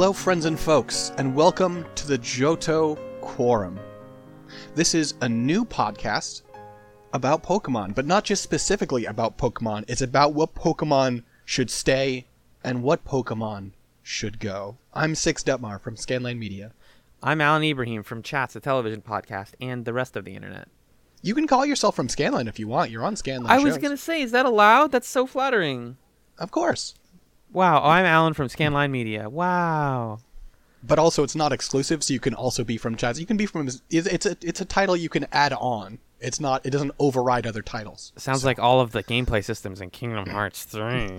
Hello, friends and folks, and welcome to the Johto Quorum. This is a new podcast about Pokemon, but not just specifically about Pokemon. It's about what Pokemon should stay and what Pokemon should go. I'm Six Detmar from Scanline Media. I'm Allen Ibrahim from Chats, a television podcast, and the rest of the internet. You can call yourself from Scanline if you want. You're on Scanline. I was shows. gonna say, is that allowed? That's so flattering. Of course. Wow, oh, I'm Allen from Scanline Media. Wow. But also, it's not exclusive, so you can also be from Chats. You can be from. It's it's a it's a title you can add on. It's not. It doesn't override other titles. Sounds like all of the gameplay systems in Kingdom Hearts 3.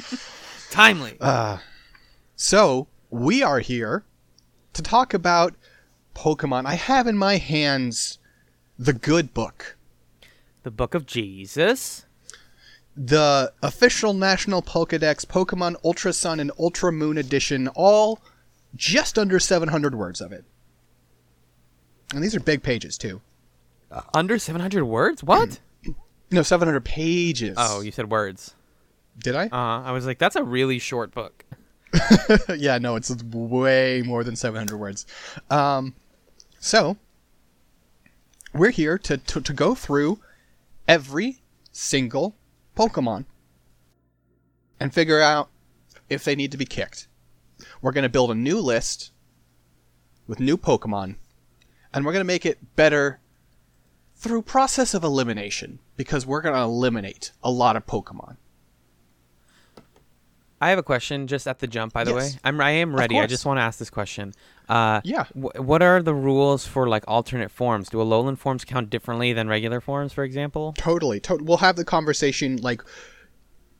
Timely. Uh, So we are here to talk about Pokemon. I have in my hands the good book, the Book of Jesus. The official National Pokedex Pokemon Ultra Sun and Ultra Moon edition, all just under 700 words of it. And these are big pages too. Under 700 words? What? No, 700 pages. oh, you said words. did I? Uh, I was like, that's a really short book. yeah, no, it's way more than 700 words. Um, so, we're here to, to, to go through every single Pokemon and figure out if they need to be kicked. We're going to build a new list with new Pokemon, and we're going to make it better through process of elimination because we're going to eliminate a lot of Pokemon. I have a question just at the jump, by the Yes. way. I'm, I am ready. I just want to ask this question. Uh, Yeah. wh- what are the rules for like alternate forms? Do alolan forms count differently than regular forms, for example? Totally. To- we'll have the conversation like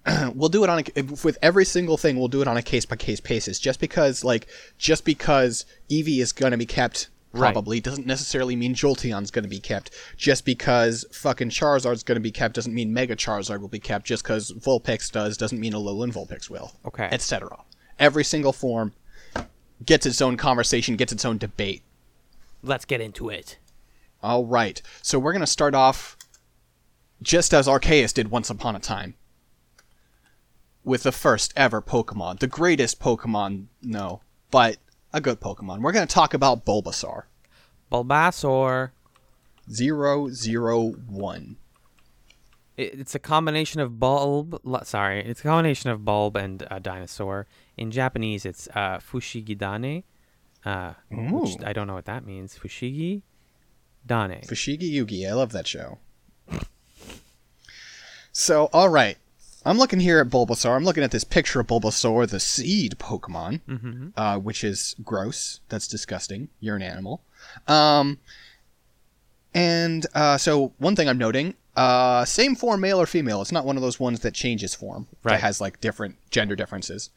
we'll do it on a, with every single thing. We'll do it on a case by case basis. Just because like just because Eevee is going to be kept Right. probably doesn't necessarily mean Jolteon's going to be kept. Just because fucking Charizard's going to be kept doesn't mean Mega Charizard will be kept. Just because Vulpix does doesn't mean a Alolan Vulpix will. Okay. Etc. Every single form gets its own conversation, gets its own debate. Let's get into it. All right. So we're going to start off just as Arceus did once upon a time. With the first ever Pokemon. The greatest Pokemon, no, but a good Pokemon. We're going to talk about Bulbasaur. Bulbasaur. Zero zero one. It's a combination of bulb. Sorry, it's a combination of bulb and uh, dinosaur. In Japanese, it's uh, Fushigidane. Uh, which I don't know what that means. Fushigi Dane. Fushigi Yugi. I love that show. So, all right. I'm looking here at Bulbasaur. I'm looking at this picture of Bulbasaur, the seed Pokemon, mm-hmm. uh, which is gross. That's disgusting. You're an animal. Um, and uh, so, one thing I'm noting uh, same form, male or female. It's not one of those ones that changes form, Right. that has like different gender differences.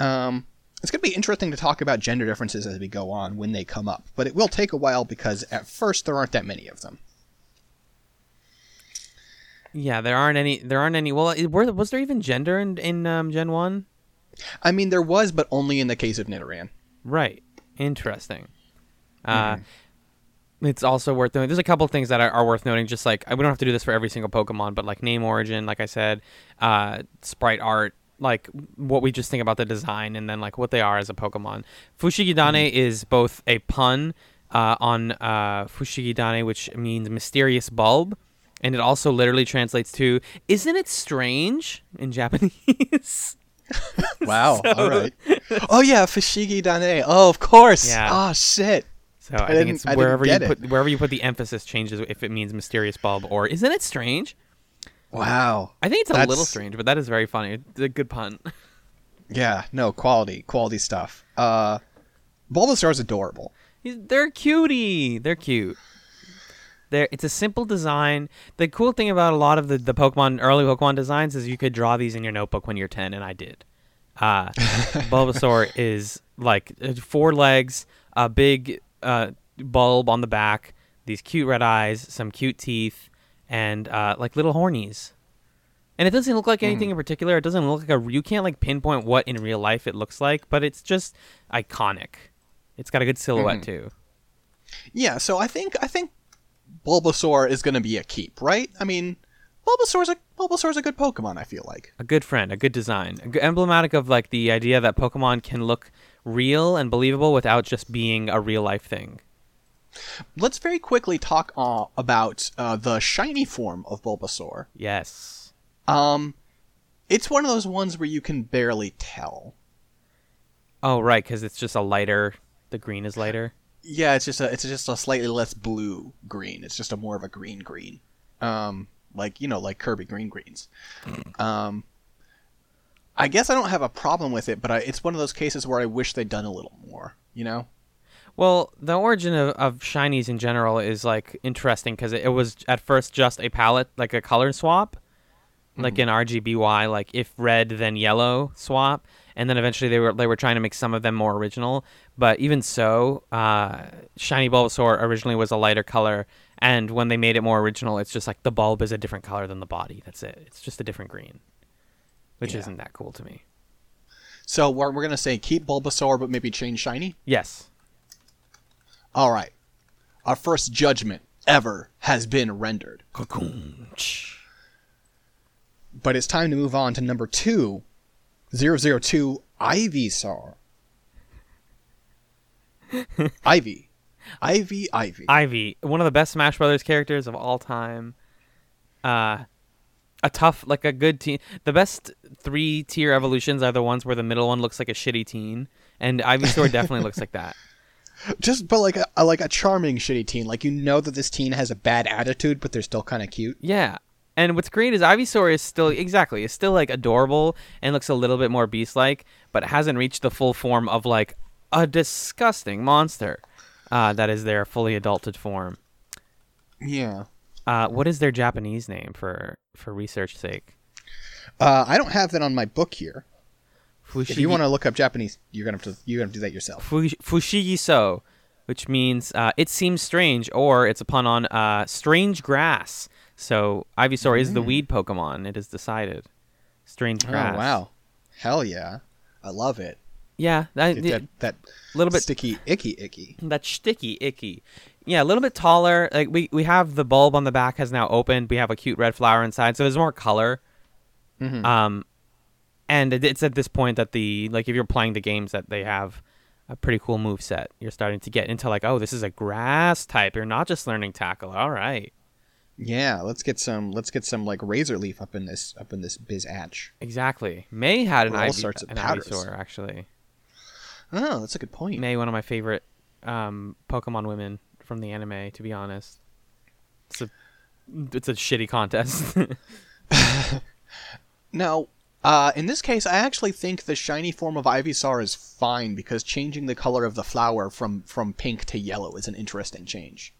Um, it's going to be interesting to talk about gender differences as we go on when they come up, but it will take a while because at first there aren't that many of them. Yeah, there aren't any. There aren't any. Well, were, was there even gender in in um, Gen One? I mean, there was, but only in the case of Nidoran. Right. Interesting. Uh, it's also worth noting. There's a couple things that are, are worth noting. Just like we don't have to do this for every single Pokemon, but like name origin, like I said, uh, sprite art, like what we just think about the design, and then like what they are as a Pokemon. Fushigidane is both a pun uh, on uh, Fushigidane, which means mysterious bulb, and it also literally translates to "Isn't it strange?" in Japanese. Wow. All right. Oh yeah, Fushigi Dane. Oh, of course. Yeah. Oh shit. So I, didn't- think it's I wherever you get put it. wherever you put the emphasis changes if it means mysterious bulb or isn't it strange? Wow. I think it's a little strange, but that is very funny. It's a good pun. Yeah. No quality. Quality stuff. Uh, Bulbasaur's adorable. He's- They're cutie. They're cute. They're, it's a simple design. The cool thing about a lot of the, the Pokemon early Pokemon designs is you could draw these in your notebook when you're 10, and I did. Uh, Bulbasaur is like uh, four legs, a big uh, bulb on the back, these cute red eyes, some cute teeth, and uh, like little hornies. And it doesn't look like anything in particular. It doesn't look like a. You can't like pinpoint what in real life it looks like, but it's just iconic. It's got a good silhouette too. Yeah. So I think I think Bulbasaur is going to be a keep, right? I mean, Bulbasaur's a Bulbasaur's a good Pokemon. I feel like. A good friend, a good design, a g- emblematic of like the idea that Pokemon can look real and believable without just being a real life thing. Let's very quickly talk uh, about uh, the shiny form of Bulbasaur. Yes. Um, it's one of those ones where you can barely tell. Oh, right, because it's just a lighter. The green is lighter. Yeah, it's just a it's just a slightly less blue green. It's just a more of a green green. Um, like you know, like Kirby green greens. Um, I guess I don't have a problem with it, but I, it's one of those cases where I wish they'd done a little more. You know? Well, the origin of, of shinies in general is like interesting because it, it was at first just a palette, like a color swap, like in RGBY, like if red then yellow swap, and then eventually they were they were trying to make some of them more original. But even so, uh, shiny Bulbasaur originally was a lighter color, and when they made it more original, it's just like the bulb is a different color than the body. That's it. It's just a different green, which Yeah. isn't that cool to me. So we're we're gonna say keep Bulbasaur, but maybe change shiny. Yes. All right. Our first judgment ever has been rendered, but it's time to move on to number two, 002 Ivysaur. Ivy. Ivy, Ivy. Ivy, one of the best Smash Brothers characters of all time. Uh, a tough, like a good teen. The best three tier evolutions are the ones where the middle one looks like a shitty teen, and Ivysaur definitely looks like that. Just but like a, a like a charming shitty teen. Like you know that this teen has a bad attitude, but they're still kind of cute. Yeah. And what's great is Ivysaur is still exactly is still like adorable and looks a little bit more beast like, but hasn't reached the full form of like a disgusting monster. Uh, that is their fully adulted form. Yeah. Uh, what is their Japanese name for for research sake? Uh, I don't have that on my book here. If you want to look up Japanese, you're gonna have to you're gonna have to do that yourself. Fush- Fushigiso, which means uh, it seems strange, or it's a pun on uh, strange grass. So Ivysaur is the weed Pokemon. It is decided. Strange grass. Oh wow, hell yeah, I love it. Yeah, that, Get that that little bit sticky icky icky. that sticky icky. Yeah, a little bit taller. Like we we have the bulb on the back has now opened. We have a cute red flower inside, so there's more color. Mhm. Um, and it- it's at this point that the like if you're playing the games that they have a pretty cool move set. You're starting to get into like, oh, this is a grass type. You're not just learning tackle. All right, Yeah, let's get some let's get some like razor leaf up in this up in this biz atch. exactly. May had an Ivy, sorts of an powders. Ivysaur actually. Oh, that's a good point. May one of my favorite um, Pokemon women from the anime. To be honest, it's a it's a shitty contest. Now, uh, in this case, I actually think the shiny form of Ivysaur is fine because changing the color of the flower from from pink to yellow is an interesting change.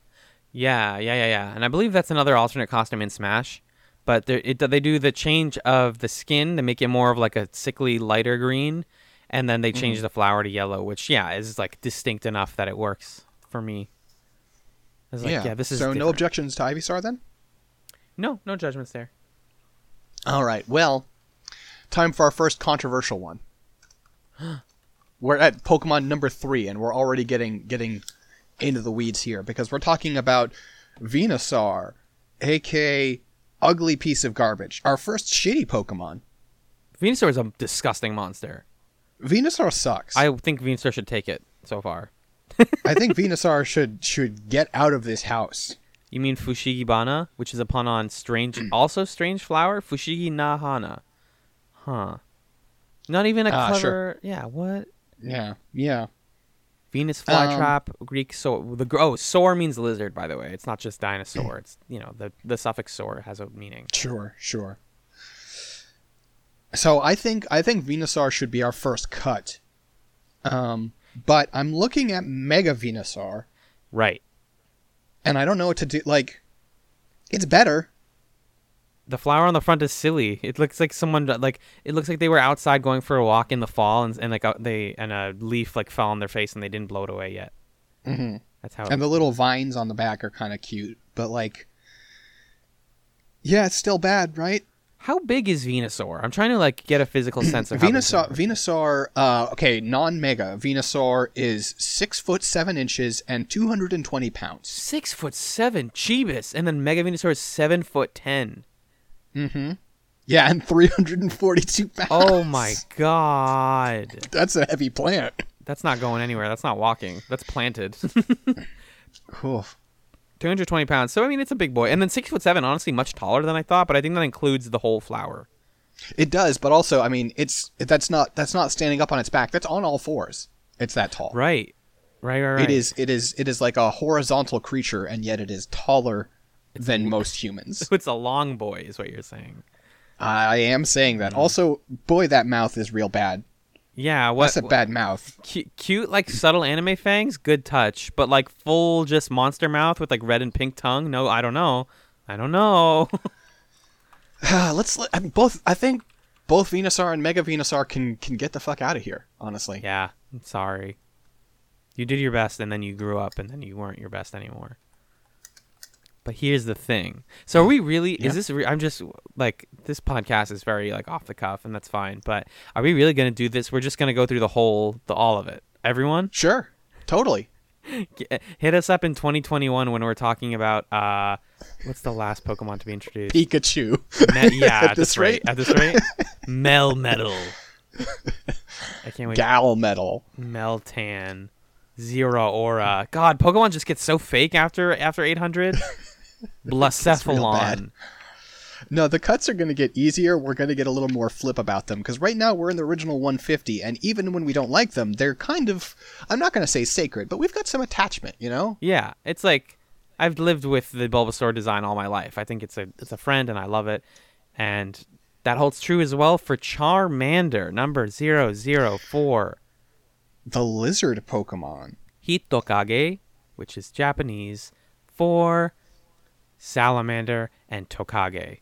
Yeah, yeah, yeah, yeah. And I believe that's another alternate costume in Smash. But it, they do the change of the skin to make it more of like a sickly lighter green, and then they mm-hmm. change the flower to yellow, which yeah is like distinct enough that it works for me. Like, yeah, this is so no objections to Ivysaur then. no, no judgments there. All right. Well, time for our first controversial one. we're at Pokemon number three, and we're already getting getting into the weeds here because we're talking about Venusaur, aka ugly piece of garbage. Our first shitty Pokemon. Venusaur is a disgusting monster. Venusaur sucks. I think Venusaur should take it so far. I think Venusaur should should get out of this house. You mean Fushigibana, which is a pun on strange, also strange flower? Fushigi na hana. Huh. Not even a Ah, clever. sure. Yeah, what? Yeah, yeah. Venus Um, flytrap, Greek so The oh, saur means lizard, by the way. It's not just dinosaur. It's you know the the suffix saur has a meaning. Sure, sure. So I think I think Venusaur should be our first cut. Um, but I'm looking at Mega Venusaur, Right. and I don't know what to do. Like, it's better. The flower on the front is silly. It looks like someone like it looks like they were outside going for a walk in the fall and, and like uh, they and a leaf like fell on their face and they didn't blow it away yet. hmm That's how. And the little vines on the back are kind of cute, but like, yeah, it's still bad, right? How big is Venusaur? I'm trying to like get a physical sense of Venusaur, Venusaur, uh, okay, non-mega. Venusaur is six foot seven inches and two hundred and twenty pounds. Six foot seven, Chibis, and then Mega Venusaur is seven foot ten. Mm-hmm. Yeah, and 342 pounds. Oh my god. That's a heavy plant. That's not going anywhere. That's not walking. That's planted. Oof. 220 pounds. So I mean, it's a big boy. And then six foot seven. Honestly, much taller than I thought. But I think that includes the whole flower. It does, but also, I mean, it's that's not that's not standing up on its back. That's on all fours. It's that tall. Right. Right. Right. Right. It is it is it is like a horizontal creature, and yet it is taller than most humans. It's a long boy, is what you're saying. I am saying that. Mm. Also, boy, that mouth is real bad. Yeah. What? That's a bad mouth. cu- cute, like subtle anime fangs. Good touch. But like full, just monster mouth with like red and pink tongue. No, I don't know. I don't know. Let's I mean, both. I think both Venusaur and Mega Venusaur can can get the fuck out of here. Honestly. yeah. I'm sorry. You did your best, and then you grew up, and then you weren't your best anymore. But here's the thing. So are we really? Is this? Re- I'm just like this podcast is very like off the cuff, and that's fine. But are we really gonna do this? We're just gonna go through the whole, the all of it. Everyone, Sure. Totally. Hit us up in 2021 when we're talking about uh, what's the last Pokemon to be introduced? Pikachu. Me- yeah, At at, this this rate. rate. At this rate, Melmetal. I can't wait. Gal Metal. Meltan, Zeraora. God, Pokemon just gets so fake after after 800. Blacephalon. No, the cuts are going to get easier. We're going to get a little more flip about them because right now we're in the original 150, and even when we don't like them, they're kind of, I'm not going to say sacred, but we've got some attachment, you know? Yeah, it's like I've lived with the Bulbasaur design all my life. I think it's a it's a friend, and I love it. And that holds true as well for Charmander, number 004. The lizard Pokemon. Hitokage, which is Japanese for salamander and Tokage.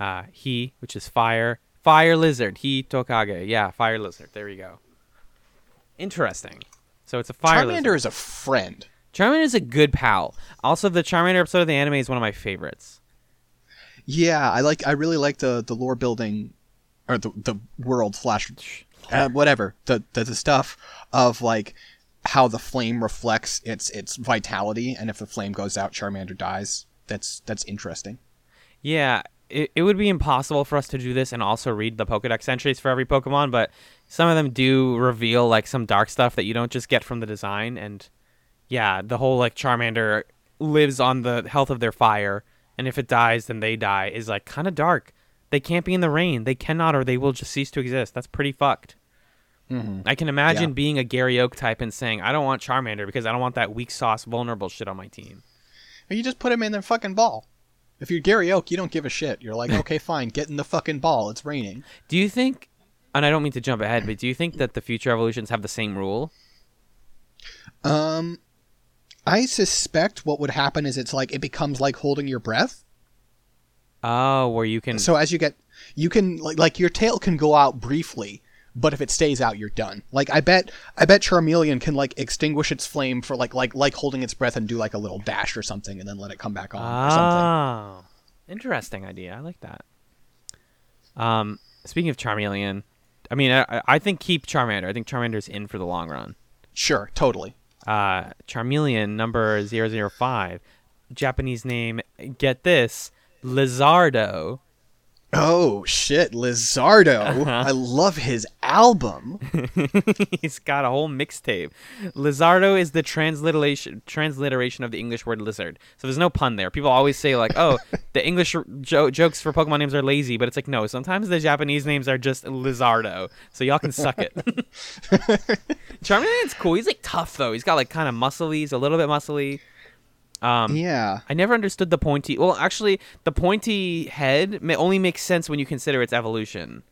Uh, he, which is fire, fire lizard. He Tokage, yeah, fire lizard. There you go. Interesting. So it's a fire Charmander lizard. is a friend. Charmander is a good pal. Also, the Charmander episode of the anime is one of my favorites. Yeah, I like. I really like the the lore building, or the the world flash, uh, whatever the, the the stuff of like how the flame reflects its its vitality, and if the flame goes out, Charmander dies. That's that's interesting. Yeah, it, it would be impossible for us to do this and also read the Pokedex entries for every Pokemon, but some of them do reveal like some dark stuff that you don't just get from the design. And yeah, the whole like Charmander lives on the health of their fire, and if it dies, then they die is like kind of dark. They can't be in the rain. They cannot, or they will just cease to exist. That's pretty fucked. Mm-hmm. I can imagine Yeah. being a Gary Oak type and saying, "I don't want Charmander because I don't want that weak sauce, vulnerable shit on my team." Or you just put him in the fucking ball. If you're Gary Oak, you don't give a shit. You're like, okay, fine, get in the fucking ball. It's raining. Do you think, and I don't mean to jump ahead, but do you think that the future evolutions have the same rule? Um, I suspect what would happen is it's like it becomes like holding your breath. Oh, where you can. So as you get, you can like like your tail can go out briefly, but if it stays out, you're done. Like I bet, I bet Charmeleon can like extinguish its flame for like like like holding its breath and do like a little dash or something, and then let it come back on or something. oh, interesting idea. I like that. Um, speaking of Charmeleon, I mean, I, I think keep Charmander. I think Charmander's in for the long run. Sure, totally. Uh, Charmeleon number 005, Japanese name. Get this, Lizardo. Oh shit, Lizardo! Uh-huh. I love his album. He's got a whole mixtape. Lizardo is the transliteration transliteration of the English word lizard. So there's no pun there. People always say like, "Oh, the English jo- jokes for Pokemon names are lazy," but it's like no. Sometimes the Japanese names are just Lizardo. So y'all can suck it. Charmeleon's cool. He's like tough though. He's got like kind of muscly. He's a little bit muscly. Um, Yeah. I never understood the pointy. Well, actually, the pointy head may only makes sense when you consider its evolution.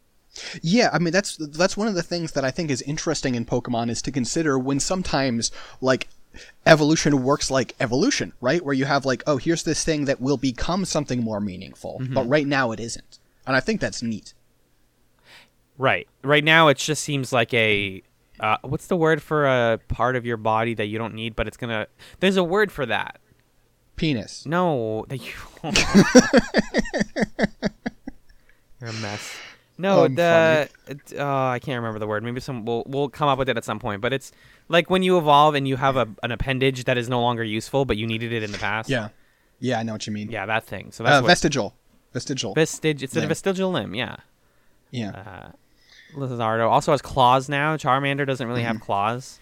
Yeah, I mean that's that's one of the things that I think is interesting in Pokemon is to consider when sometimes like evolution works like evolution, right? Where you have like, oh, here's this thing that will become something more meaningful, but right now it isn't. And I think that's neat. Right. Right now, it just seems like a. Uh, what's the word for a part of your body that you don't need, but it's gonna? There's a word for that. Penis. No, that you. You're a mess. No, Oh, I'm the it- uh, I can't remember the word. Maybe some we'll we'll come up with it at some point. But it's like when you evolve and you have a an appendage that is no longer useful, but you needed it in the past. Yeah. Yeah, I know what you mean. Yeah, that thing. So that's Uh, what, vestigial. Vestigial. Vestige. It's a vestigial limb. Yeah. yeah. Uh, Lizardo also has claws now. Charmander doesn't really have claws.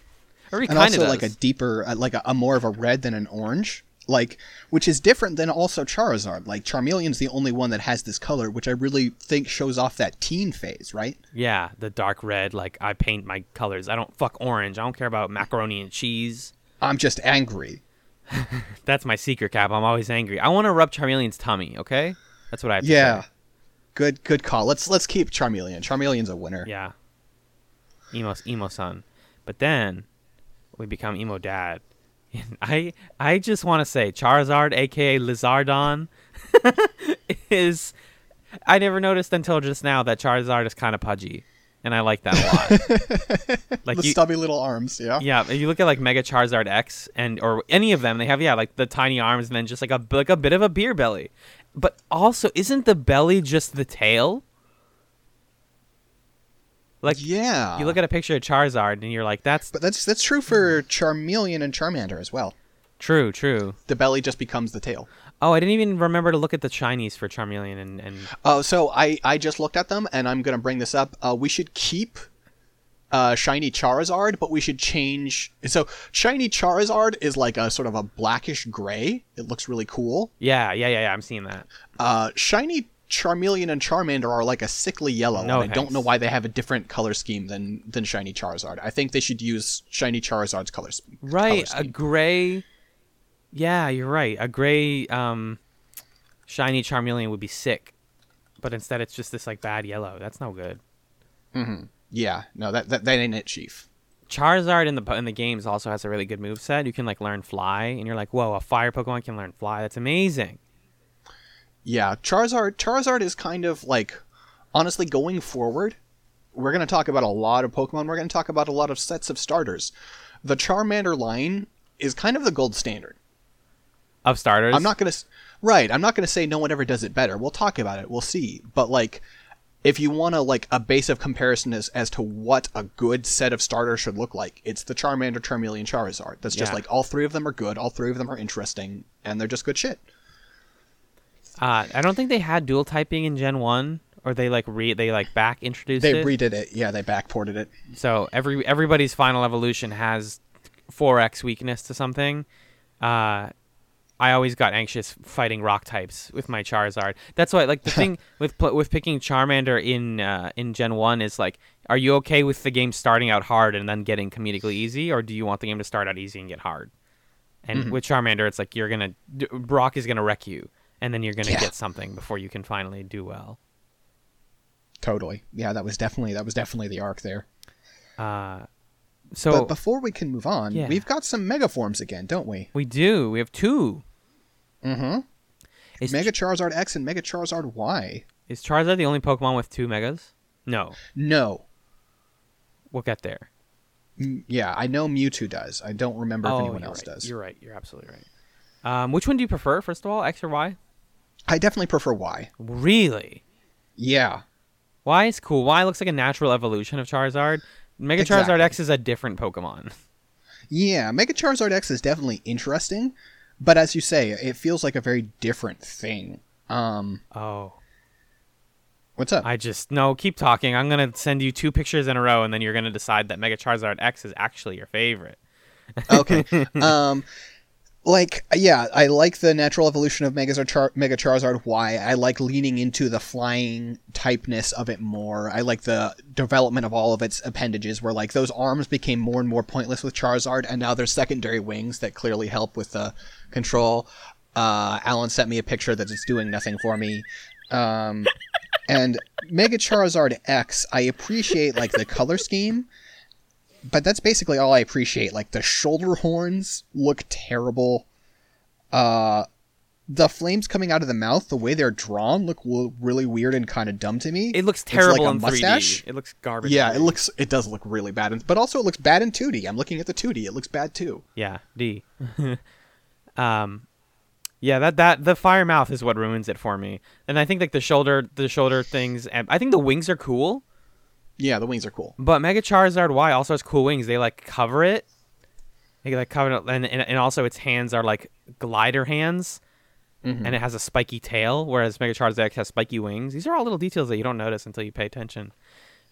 Or he Mm-hmm. and also does. like a deeper, uh, like a, a more of a red than an orange, like which is different than also Charizard. Like Charmeleon's the only one that has this color, which I really think shows off that teen phase, right? yeah, the dark red. Like I paint my colors. I don't fuck orange. I don't care about macaroni and cheese. I'm just angry. That's my secret cap. I'm always angry. I want to rub Charmeleon's tummy. Okay, that's what I have to Yeah, say. good, good call. Let's let's keep Charmeleon. Charmeleon's a winner. Yeah. Emo emo son. But then we become emo dad. I I just want to say Charizard aka Lizardon is I never noticed until just now that Charizard is kind of pudgy. And I like that a lot. like the you, stubby little arms. Yeah. yeah, if you look at like Mega Charizard X and or any of them, they have yeah, like the tiny arms and then just like a like a bit of a beer belly. But also, isn't the belly just the tail? Like yeah. you look at a picture of Charizard and you're like, that's but that's that's true for Charmeleon and Charmander as well. true, true. The belly just becomes the tail. Oh, I didn't even remember to look at the Chinese for Charmeleon and, and Oh, so I I just looked at them, and I'm gonna bring this up. Uh, we should keep uh, shiny Charizard, but we should change. So shiny Charizard is like a sort of a blackish gray. It looks really cool. yeah, yeah, yeah, yeah. I'm seeing that. Uh, shiny Charmeleon and Charmander are like a sickly yellow. No and I don't know why they have a different color scheme than than shiny Charizard. I think they should use shiny Charizard's colors. Right, color a gray. Yeah, you're right. A gray, um, shiny Charmeleon would be sick, but instead it's just this like bad yellow. That's no good. Yeah, no, that that, that ain't it, Chief. Charizard in the in the games also has a really good move set. You can like learn fly, and you're like, whoa, a fire Pokemon can learn fly. That's amazing. Yeah, Charizard Charizard is kind of like honestly going forward, we're going to talk about a lot of Pokemon. We're going to talk about a lot of sets of starters. The Charmander line is kind of the gold standard. Of starters, I'm not going to right, I'm not going to say no one ever does it better. We'll talk about it. We'll see. But like if you want to like a base of comparison as, as to what a good set of starters should look like, it's the Charmander, Charmeleon, Charizard. That's just Yeah. like all three of them are good, all three of them are interesting, and they're just good shit. Uh, I don't think they had dual typing in Gen One, or they like re they like back introduced They it. redid it. Yeah, they backported it. so every everybody's final evolution has 4x weakness to something. Uh, I always got anxious fighting rock types with my Charizard. That's why, like the thing with with picking Charmander in uh, in Gen One is like, are you okay with the game starting out hard and then getting comedically easy, or do you want the game to start out easy and get hard? And Mm-hmm. with Charmander, it's like you're gonna Brock is gonna wreck you, and then you're gonna Yeah. get something before you can finally do well. Totally. Yeah, that was definitely that was definitely the arc there. Uh, so but before we can move on, Yeah. we've got some mega forms again, don't we? we do. We have two. Mm-hmm. Is, Mega Charizard X and Mega Charizard Y. is Charizard the only Pokemon with two megas? No. No. We'll get there. M- yeah, I know Mewtwo does. I don't remember if anyone Oh, else right. does. You're right. You're absolutely right. Um, which one do you prefer, first of all, X or Y? I definitely prefer Y. Really? Yeah. Y is cool. Y looks like a natural evolution of Charizard. Mega Exactly. Charizard X is a different Pokemon. Yeah, Mega Charizard X is definitely interesting, but as you say, it feels like a very different thing. Um, Oh. what's up? I just no. Keep talking. I'm gonna send you two pictures in a row, and then you're gonna decide that Mega Charizard X is actually your favorite. okay. um, like yeah, I like the natural evolution of Mega, Char- Mega Charizard Y. I like leaning into the flying typeness of it more. I like the development of all of its appendages, where like those arms became more and more pointless with Charizard, and now there's secondary wings that clearly help with the control. Uh, Allen sent me a picture that it's doing nothing for me. Um, and Mega Charizard X, I appreciate like the color scheme but that's basically all I appreciate. Like the shoulder horns look terrible. Uh, the flames coming out of the mouth, the way they're drawn, look w- really weird and kind of dumb to me. It looks It's terrible like a in mustache. 3D. It looks garbage. Yeah, it looks. It does look really bad, in- but also it looks bad in 2D. I'm looking at the 2D. It looks bad too. Yeah, D. um, yeah, that that the fire mouth is what ruins it for me. And I think like the shoulder, the shoulder things, and I think the wings are cool. Yeah, the wings are cool. But Mega Charizard Y also has cool wings. They like cover it. They like cover it, and, and and also its hands are like glider hands. and it has a spiky tail, whereas Mega Charizard X has spiky wings. These are all little details that you don't notice until you pay attention.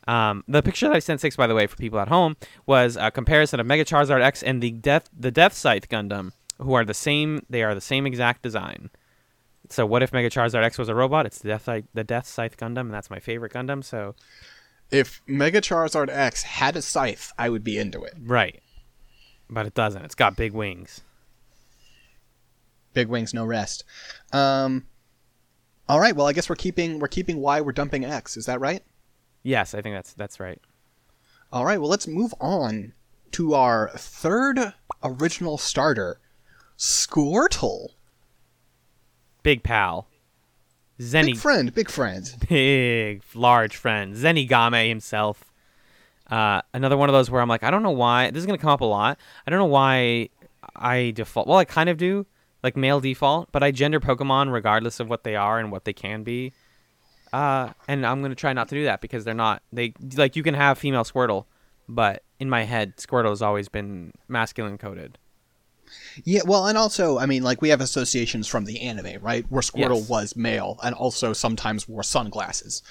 Um, the picture that I sent six, by the way, for people at home, was a comparison of Mega Charizard X and the Death the Death Scythe Gundam, who are the same. They are the same exact design. So what if Mega Charizard X was a robot? It's the Death Scythe, the Death Scythe Gundam, and that's my favorite Gundam. So If Mega Charizard X had a scythe, I would be into it. right, but it doesn't. It's got big wings. Big wings, no rest. Um, all right. Well, I guess we're keeping we're keeping Y. We're dumping X. Is that right? Yes, I think that's that's right. All right. Well, let's move on to our third original starter, Squirtle. Big pal, Zenny, Big friend. Big friend. big large friend zenigame himself uh, another one of those where i'm like i don't know why this is going to come up a lot i don't know why i default well i kind of do like male default but i gender pokemon regardless of what they are and what they can be uh, and i'm going to try not to do that because they're not they like you can have female squirtle but in my head squirtle has always been masculine coded Yeah. Well, and also, I mean, like we have associations from the anime, right? Where Squirtle Yes. was male and also sometimes wore sunglasses,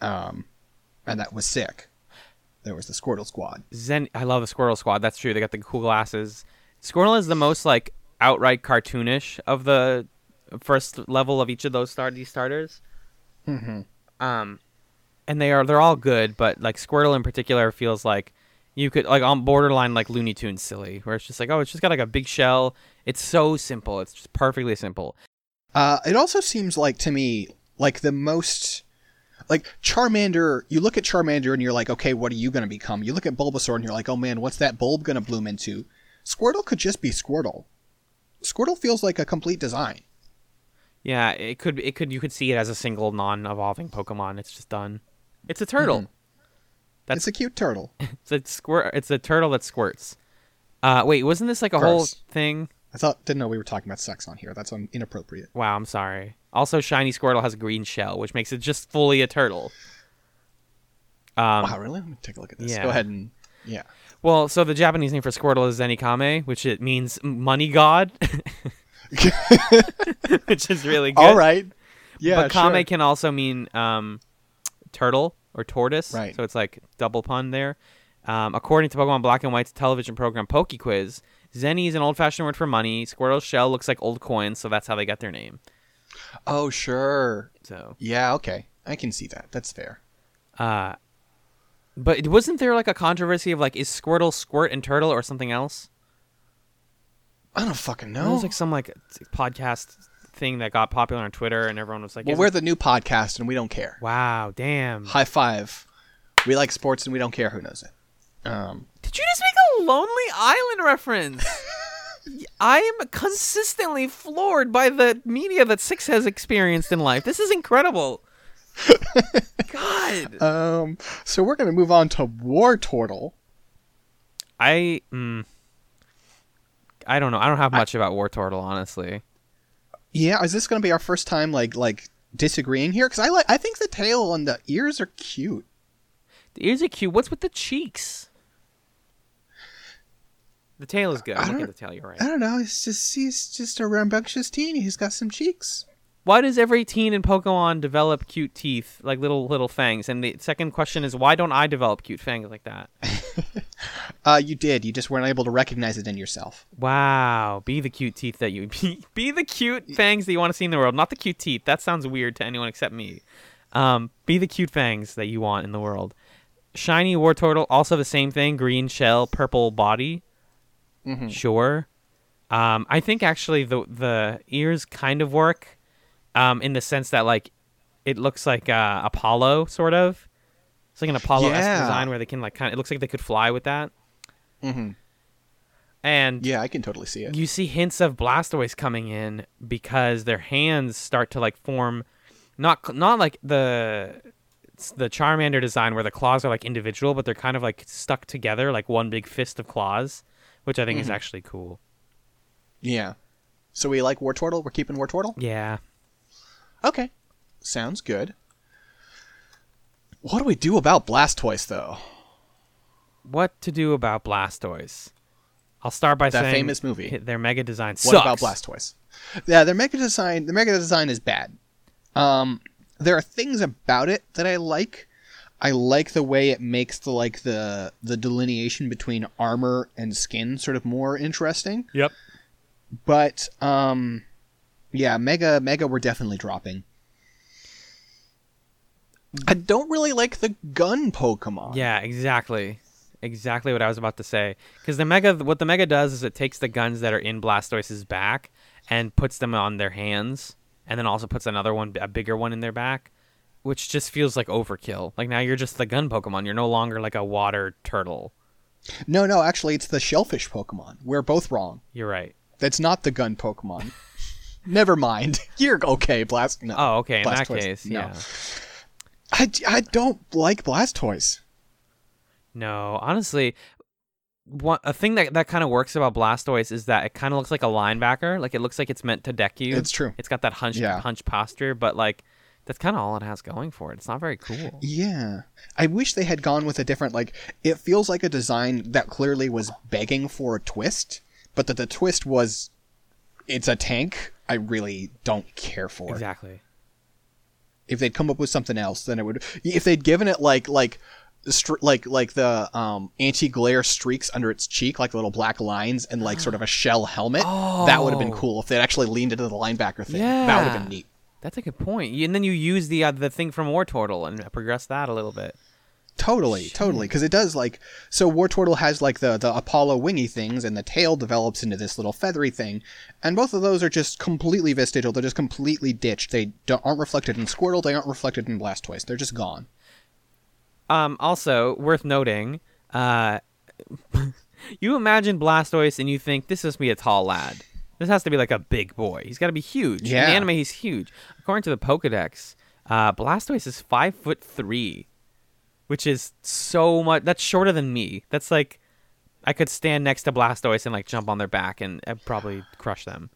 um, and that was sick. There was the Squirtle Squad. Zen. I love the Squirtle Squad. That's true. They got the cool glasses. Squirtle is the most like outright cartoonish of the first level of each of those star these starters. Mm-hmm. Um, and they are they're all good, but like Squirtle in particular feels like you could like on borderline like Looney Tunes silly, where it's just like oh, it's just got like a big shell. It's so simple. It's just perfectly simple. Uh, it also seems like to me like the most like Charmander. You look at Charmander and you're like, okay, what are you going to become? You look at Bulbasaur and you're like, oh man, what's that bulb going to bloom into? Squirtle could just be Squirtle. Squirtle feels like a complete design. Yeah, it could it could you could see it as a single non-evolving Pokemon. It's just done. It's a turtle. That's- it's a cute turtle. It's a squirt. It's a turtle that squirts. Uh, wait, wasn't this like a whole thing? I thought didn't know we were talking about sex on here. That's inappropriate. Wow, I'm sorry. Also, shiny Squirtle has a green shell, which makes it just fully a turtle. Um, wow, really? Let me take a look at this. yeah. Go ahead and yeah. Well, so the Japanese name for Squirtle is Zenikame, which it means money god, which is really good. All right. Yeah, but Kame sure. can also mean um, turtle or tortoise. Right. So it's like double pun there. Um, according to Pokemon Black and White's television program PokeQuiz, Zenny is an old-fashioned word for money. Squirtle's shell looks like old coins, so that's how they got their name. Oh, sure. So, Yeah, okay. I can see that. That's fair. uh, but wasn't there like a controversy of like is Squirtle Squirt and Turtle or something else? I don't fucking know. was like some like podcast thing that got popular on Twitter, and everyone was like, well, we're the new podcast and we don't care. "Wow, damn!" High five. We like sports and we don't care who knows it. Um, Did you just make a Lonely Island reference? I am consistently floored by the media that Six has experienced in life. This is incredible. God, um, so we're gonna move on to Wartortle. I mm, I don't know. I don't have much about Wartortle, honestly. Yeah, is this gonna be our first time like like disagreeing here? Because I like I think the tail and the ears are cute. The ears are cute. What's with the cheeks? The tail is good. I don't- at the tail. You're right. I don't know. He's just he's just a rambunctious teen. He's got some cheeks. Why does every teen in Pokemon develop cute teeth, like little little fangs? And the second question is, why don't I develop cute fangs like that? Uh, you did. You just weren't able to recognize it in yourself. Wow, be the cute teeth that you be, be the cute fangs that you want to see in the world, not the cute teeth. That sounds weird to anyone except me. Um, be the cute fangs that you want in the world. Shiny Wartortle, also the same thing, green shell, purple body. Mhm. Sure. Um, I think actually the the ears kind of work, um, in the sense that like it looks like uh, Apollo sort of. It's like an Apollo esque Yeah. design where they can like kind of. It looks like they could fly with that. Mm-hmm. And Yeah, I can totally see it. you see hints of Blastoise coming in because their hands start to like form, not not like the the Charmander design where the claws are like individual, but they're kind of like stuck together like one big fist of claws, which I think is actually cool. Yeah. So we like Wartortle. We're keeping Wartortle. Yeah. Okay. Sounds good. What do we do about Blastoise, though? What to do about Blastoise? I'll start by That saying famous movie. Their mega design sucks. What about Blastoise? Yeah, their mega design. The mega design is bad. Um, there are things about it that I like. I like the way it makes the like the the delineation between armor and skin sort of more interesting. Yep. But um, yeah, mega mega we're definitely dropping. I don't really like the gun Pokemon. Yeah, exactly. Exactly what I was about to say. Because the mega, what the mega does is it takes the guns that are in Blastoise's back and puts them on their hands, and then also puts another one, a bigger one, in their back, which just feels like overkill. Like now you're just the gun Pokemon. You're no longer like a water turtle. No, no, actually, it's the shellfish Pokemon. We're both wrong. You're right. That's not the gun Pokemon. Never mind. You're okay, Blast. No. Oh, okay. In that case, no. yeah. I, I don't like Blastoise. No, honestly, one a thing that that kind of works about Blastoise is that it kind of looks like a linebacker. Like it looks like it's meant to deck you. It's true. It's got that hunch Yeah. hunch posture, but like that's kind of all it has going for it. It's not very cool. Yeah. I wish they had gone with a different, like, it feels like a design that clearly was begging for a twist, but that the twist was it's a tank. I really don't care for. Exactly. If they'd come up with something else, then it would. If they'd given it like like like like the um, anti-glare streaks under its cheek, like little black lines, and like sort of a shell helmet, that would have been Oh. cool. If they'd actually leaned into the linebacker thing, that would have been neat. That's a good point. And then you use the uh, the thing from Wartortle and progress that a little bit. Totally, totally, because it does like so. Wartortle has like the the Apollo wingy things, and the tail develops into this little feathery thing, and both of those are just completely vestigial. They're just completely ditched. They don't, aren't reflected in Squirtle. They aren't reflected in Blastoise. They're just gone. Um, also worth noting, uh, you imagine Blastoise and you think this must be a tall lad. This has to be like a big boy. He's got to be huge. In Yeah. the anime, he's huge. According to the Pokedex, uh, Blastoise is five foot three, which is so much. That's shorter than me. That's like I could stand next to Blastoise and like jump on their back and probably crush them.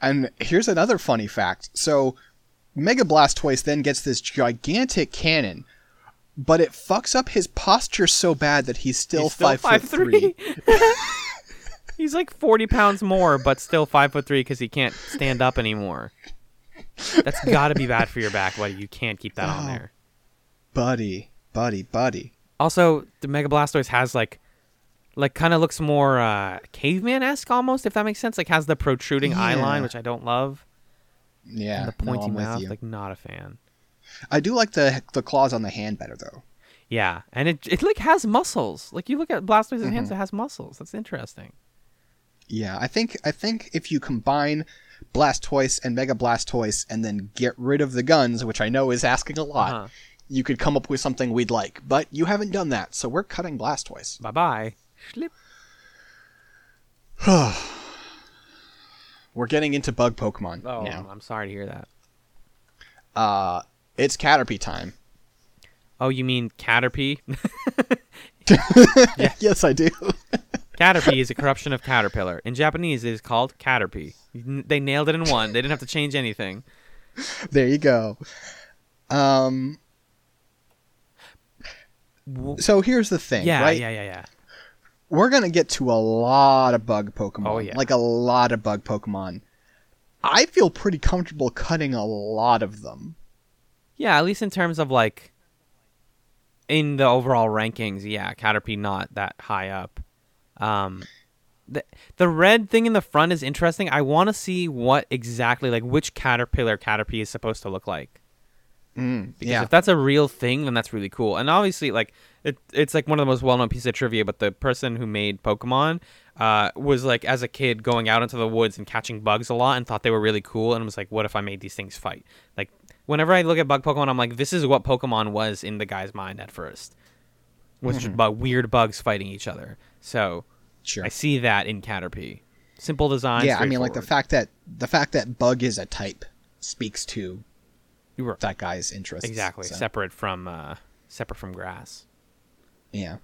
And here's another funny fact. So, Mega Blastoise then gets this gigantic cannon, but it fucks up his posture so bad that he's still, He's still five, foot three. He's like forty pounds more, but still five foot three because he can't stand up anymore. That's got to be bad for your back, buddy. You can't keep that on Oh. there. buddy, buddy, buddy. Also, the Mega Blastoise has like, like kind of looks more uh, caveman esque almost, if that makes sense. Like has the protruding eye line, which I don't love, Yeah, and the no, pointy with mouth. Like not a fan. I do like the the claws on the hand better though. Yeah, and it it like has muscles. Like you look at Blastoise's Mm-hmm. hands, it has muscles. That's interesting. Yeah, I think I think if you combine Blastoise and Mega Blastoise and then get rid of the guns, which I know is asking a lot, Uh-huh. You could come up with something we'd like. But you haven't done that, so we're cutting Blastoise. Bye bye. Schlip. We're getting into bug Pokemon Oh, now. I'm sorry to hear that. Uh, it's Caterpie time. Oh, you mean Caterpie? yes, I do. Caterpie is a corruption of caterpillar. In Japanese, it is called Caterpie. They nailed it in one. They didn't have to change anything. there you go. Um, so here's the thing, Yeah, right? yeah, yeah, yeah. We're gonna get to a lot of bug Pokemon. Oh, yeah. Like a lot of bug Pokemon. I feel pretty comfortable cutting a lot of them. Yeah, at least in terms of like in the overall rankings, yeah, Caterpie not that high up. Um the the red thing in the front is interesting. I want to see what exactly like which caterpillar Caterpie is supposed to look like. Mm, Because yeah. if that's a real thing, then that's really cool. And obviously, like it, it's like one of the most well-known pieces of trivia. But the person who made Pokemon uh, was like, as a kid, going out into the woods and catching bugs a lot, and thought they were really cool. And was like, what if I made these things fight? Like, whenever I look at bug Pokemon, I'm like, this is what Pokemon was in the guy's mind at first. Was just bu- weird bugs fighting each other. So sure. I see that in Caterpie. Simple design. yeah, I mean, like the fact that the fact that bug is a type speaks to You were- that guy's interests. exactly so, separate from uh, separate from grass. yeah.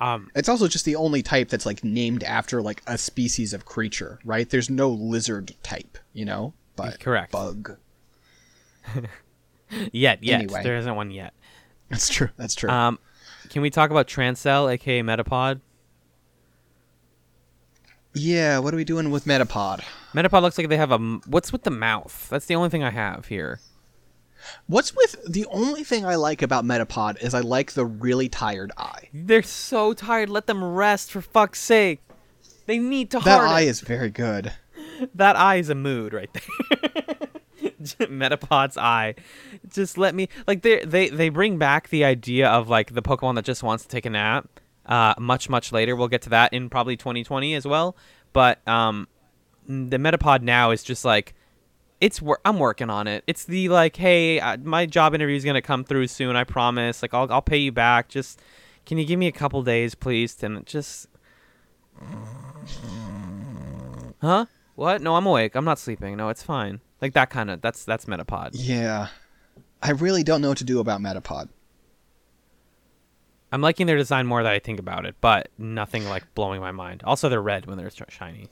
Um, It's also just the only type that's like named after like a species of creature, right? There's no lizard type, you know. But Correct. bug. yet, yet Anyway. there isn't one yet. That's true. That's true. Um, can we talk about Transel, aka Metapod? Yeah, what are we doing with Metapod? Metapod looks like they have a. What's with the mouth? That's the only thing I have here. What's with the only thing I like about Metapod is I like the really tired eye. They're so tired. Let them rest for fuck's sake. They need to That harden. eye is very good. that eye is a mood right there. Metapod's eye. Just let me like they they they bring back the idea of like the Pokemon that just wants to take a nap. Uh, much much later, we'll get to that in probably 2020 as well. But um, the Metapod now is just like it's wor- I'm working on it. It's the like, hey, uh, my job interview is gonna come through soon. I promise. Like, I'll I'll pay you back. Just can you give me a couple days, please? And just, huh? What? No, I'm awake. I'm not sleeping. No, it's fine. Like that kind of. That's that's Metapod. Yeah. I really don't know what to do about Metapod. I'm liking their design more that I think about it, but nothing like blowing my mind. Also, they're red when they're shiny,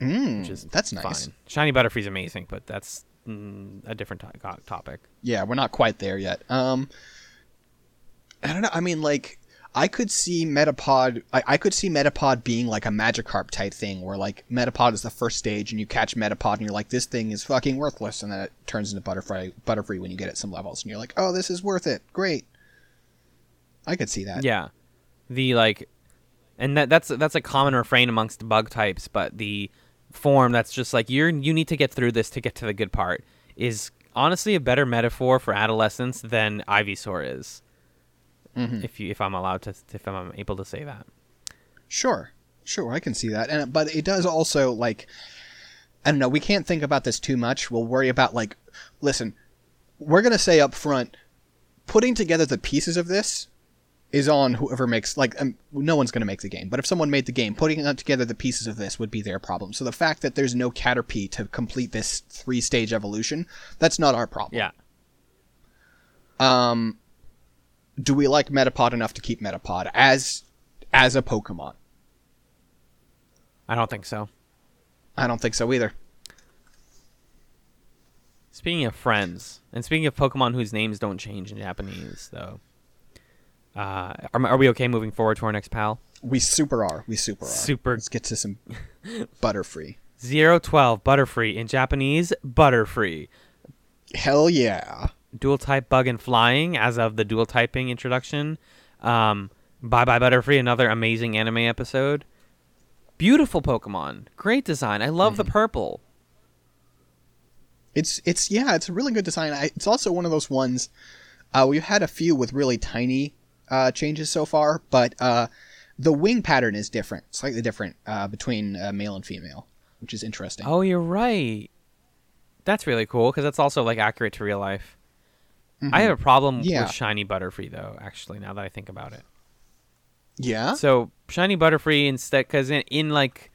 Mm, which is that's nice. fine. Shiny Butterfree's amazing, but that's mm, a different to- topic. Yeah, we're not quite there yet. Um, I don't know. I mean, like, I could see Metapod. I, I could see Metapod being like a Magikarp type thing, where like Metapod is the first stage, and you catch Metapod, and you're like, this thing is fucking worthless, and then it turns into Butterfree. Butterfree when you get at some levels, and you're like, oh, this is worth it. Great. I could see that. Yeah, the like, and that that's that's a common refrain amongst bug types. But the form that's just like you're you need to get through this to get to the good part is honestly a better metaphor for adolescence than Ivysaur is. Mhm. If you if I'm allowed to if I'm able to say that. Sure, sure, I can see that, and but it does also like, I don't know. We can't think about this too much. We'll worry about like, listen, we're gonna say up front, putting together the pieces of this is on whoever makes like um, no one's gonna make the game, but if someone made the game, putting together the pieces of this would be their problem. So the fact that there's no Caterpie to complete this three stage evolution, that's not our problem. Yeah. Um, do we like Metapod enough to keep Metapod as as a Pokemon? I don't think so. I don't think so either. Speaking of friends, and speaking of Pokemon whose names don't change in Japanese, though, uh, are, are we okay moving forward to our next pal? We super are. We super are. Super Let's get to some Butterfree. zero twelve Butterfree in Japanese, Butterfree. Hell yeah. Dual type bug and flying as of the dual typing introduction. Um, bye bye Butterfree, another amazing anime episode. Beautiful Pokemon, great design. I love the purple. It's it's yeah, it's a really good design. I, it's also one of those ones. Uh, we've had a few with really tiny uh, changes so far, but uh, the wing pattern is different, slightly different uh, between uh, male and female, which is interesting. Oh, you're right. That's really cool because that's also like accurate to real life. I have a problem Yeah. with shiny Butterfree though. Actually, now that I think about it. Yeah. So shiny Butterfree instead, because in, in like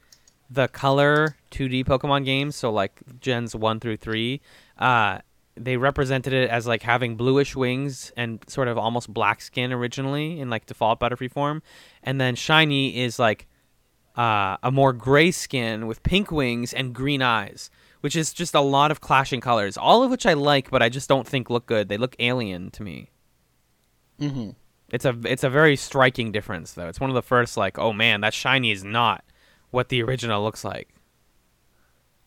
the color 2D Pokemon games, so like gens one through three, uh, they represented it as like having bluish wings and sort of almost black skin originally in like default Butterfree form, and then shiny is like uh, a more gray skin with pink wings and green eyes, which is just a lot of clashing colors, all of which I like, but I just don't think look good. They look alien to me. Mm-hmm. It's a it's a very striking difference though. It's one of the first like, oh man, that shiny is not what the original looks like.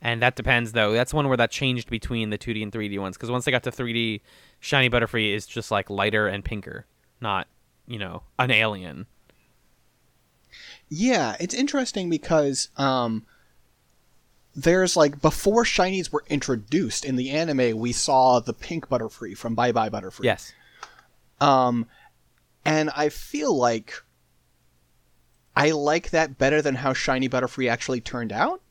And that depends though. That's one where that changed between the 2D and 3D ones because once they got to 3D, shiny Butterfree is just like lighter and pinker, not you know an alien. Yeah, it's interesting because um, there's like before shinies were introduced in the anime, we saw the pink Butterfree from Bye Bye Butterfree. Yes. Um, and I feel like I like that better than how shiny Butterfree actually turned out.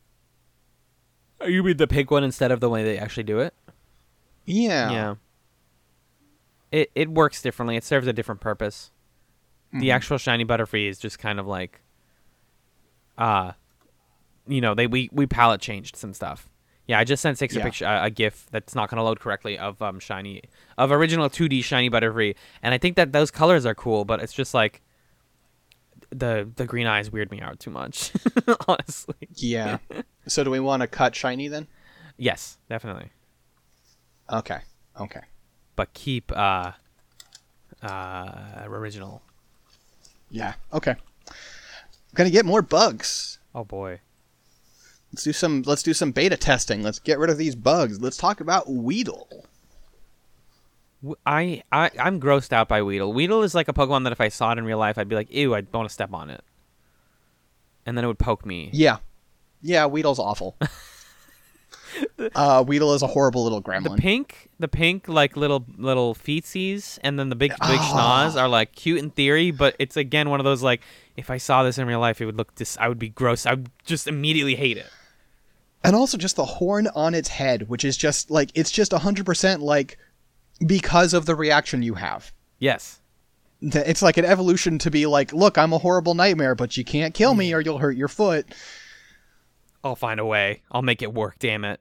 You mean the pink one instead of the way they actually do it? Yeah. Yeah. It it works differently. It serves a different purpose. The Mhm. actual shiny Butterfree is just kind of like uh you know, they we we palette changed some stuff. Yeah, I just sent Six a picture a, a gif that's not going to load correctly of um shiny of original 2D shiny Butterfree and I think that those colors are cool, but it's just like the the green eyes weird me out too much, honestly. Yeah. so do we want to cut shiny then? Yes, definitely. Okay. Okay. But keep uh uh original. Yeah. Okay. Gonna get more bugs. Oh boy. Let's do some. Let's do some beta testing. Let's get rid of these bugs. Let's talk about Weedle. I, I I'm grossed out by Weedle. Weedle is like a Pokemon that if I saw it in real life, I'd be like, ew, I'd want to step on it, and then it would poke me. Yeah, yeah. Weedle's awful. uh, Weedle is a horrible little gremlin. The pink, the pink like little little feetsies, and then the big big Ah. schnoz are like cute in theory, but it's again one of those like if I saw this in real life, it would look dis. I would be gross. I would just immediately hate it. and also just the horn on its head, which is just like it's just hundred percent like because of the reaction you have. Yes. It's like an evolution to be like, look, I'm a horrible nightmare, but you can't kill me or you'll hurt your foot. I'll find a way. I'll make it work. Damn it.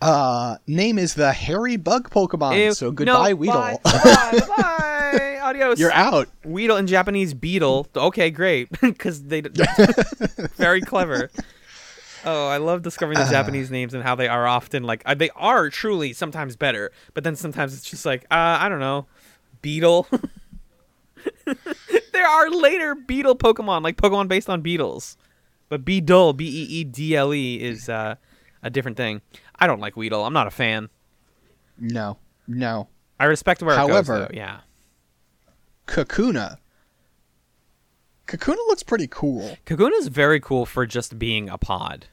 Uh, name is the hairy bug Pokemon. Ew. So No, goodbye, Weedle. Bye. Bye. bye. Adios. You're out. Weedle in Japanese Beedle. Okay, great. Because they very clever. Oh, I love discovering the Uh. Japanese names and how they are often like uh, they are truly sometimes better, but then sometimes it's just like uh, I don't know, Beedle. there are later beetle Pokemon like Pokemon based on beetles, but Beedle B E E D L E is uh, a different thing. I don't like Weedle. I'm not a fan. No, no. I respect where it However- goes. Yeah. Kakuna. Kakuna looks pretty cool. Kakuna is very cool for just being a pod.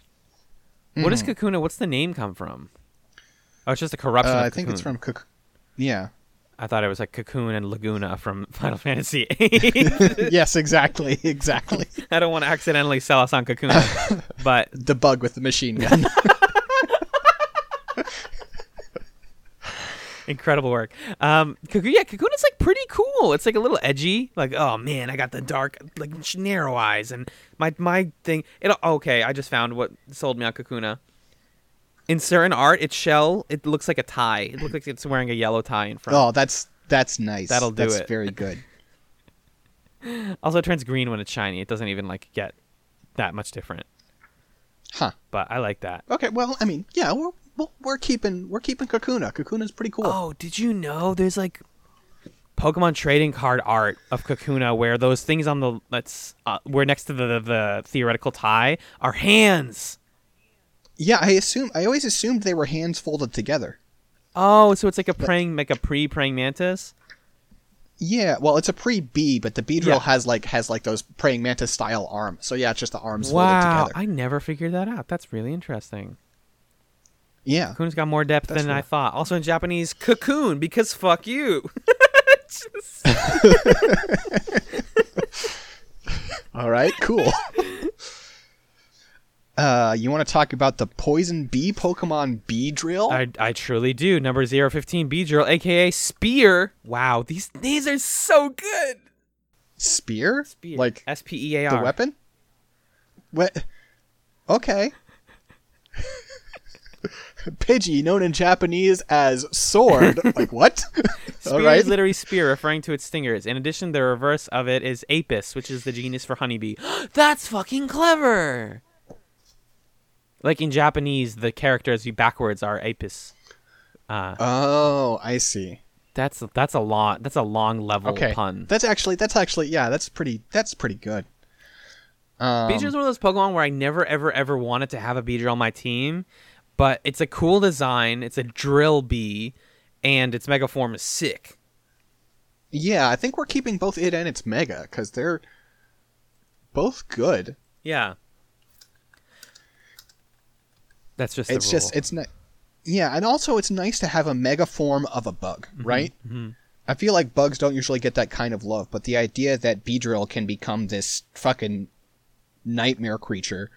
What does Kakuna? What's the name come from? Oh, it's just a corruption. Uh, I think it's from Kak- Yeah. I thought it was like Cocoon and Laguna from Final Fantasy. yes, exactly, exactly. I don't want to accidentally sell us on Kakuna, but the bug with the machine gun. incredible work. Um, Cocoon, yeah, Kakuna's like pretty cool. It's like a little edgy. Like, oh man, I got the dark, like narrow eyes, and my my thing. It okay. I just found what sold me on Kakuna. In certain art, its shell it looks like a tie. It looks like it's wearing a yellow tie in front. oh, that's that's nice. That'll do that's it. very good. Also, it turns green when it's shiny. It doesn't even like get that much different. Huh. But I like that. Okay, well, I mean, yeah, we're we're, we're keeping we're keeping Kakuna. Kakuna's pretty cool. Oh, did you know there's like Pokemon trading card art of Kakuna where those things on the let's uh, where next to the, the the theoretical tie are hands. Yeah, I assume I always assumed they were hands folded together. Oh, so it's like a praying like a pre praying mantis. Yeah, well, it's a pre B, but the Beedrill Yeah. has like has like those praying mantis style arms. So yeah, it's just the arms folded Wow. I never figured that out. That's really interesting. Yeah. Kakuna's got more depth That's than I thought. Also in Japanese, cocoon because fuck you. All right, cool. uh, you want to talk about the poison bee Pokemon Beedrill? I, I truly do. Number 015 Beedrill, aka Spear. Wow, these these are so good. Spear? Spear. Like S P E A R. the weapon? What? Okay. Pidgey, known in Japanese as sword. like what? Spear right. is literally spear, referring to its stingers. In addition, the reverse of it is apis, which is the genus for honeybee. That's fucking clever. Like in Japanese, the characters you backwards are apis. Uh, Oh, I see. that's that's a lot. that's a long level Okay. pun. That's actually that's actually yeah, that's pretty that's pretty good. Um, is one of those Pokemon where I never, ever, ever wanted to have a Beedrill on my team, but it's a cool design. It's a drill bee, and its Mega Form is sick. yeah, I think we're keeping both it and its mega because they're both good. Yeah. That's just. it's just it's not. Yeah, and also it's nice to have a mega form of a bug, mm-hmm, right? Mm-hmm. I feel like bugs don't usually get that kind of love, but the idea that Beedrill can become this fucking nightmare creature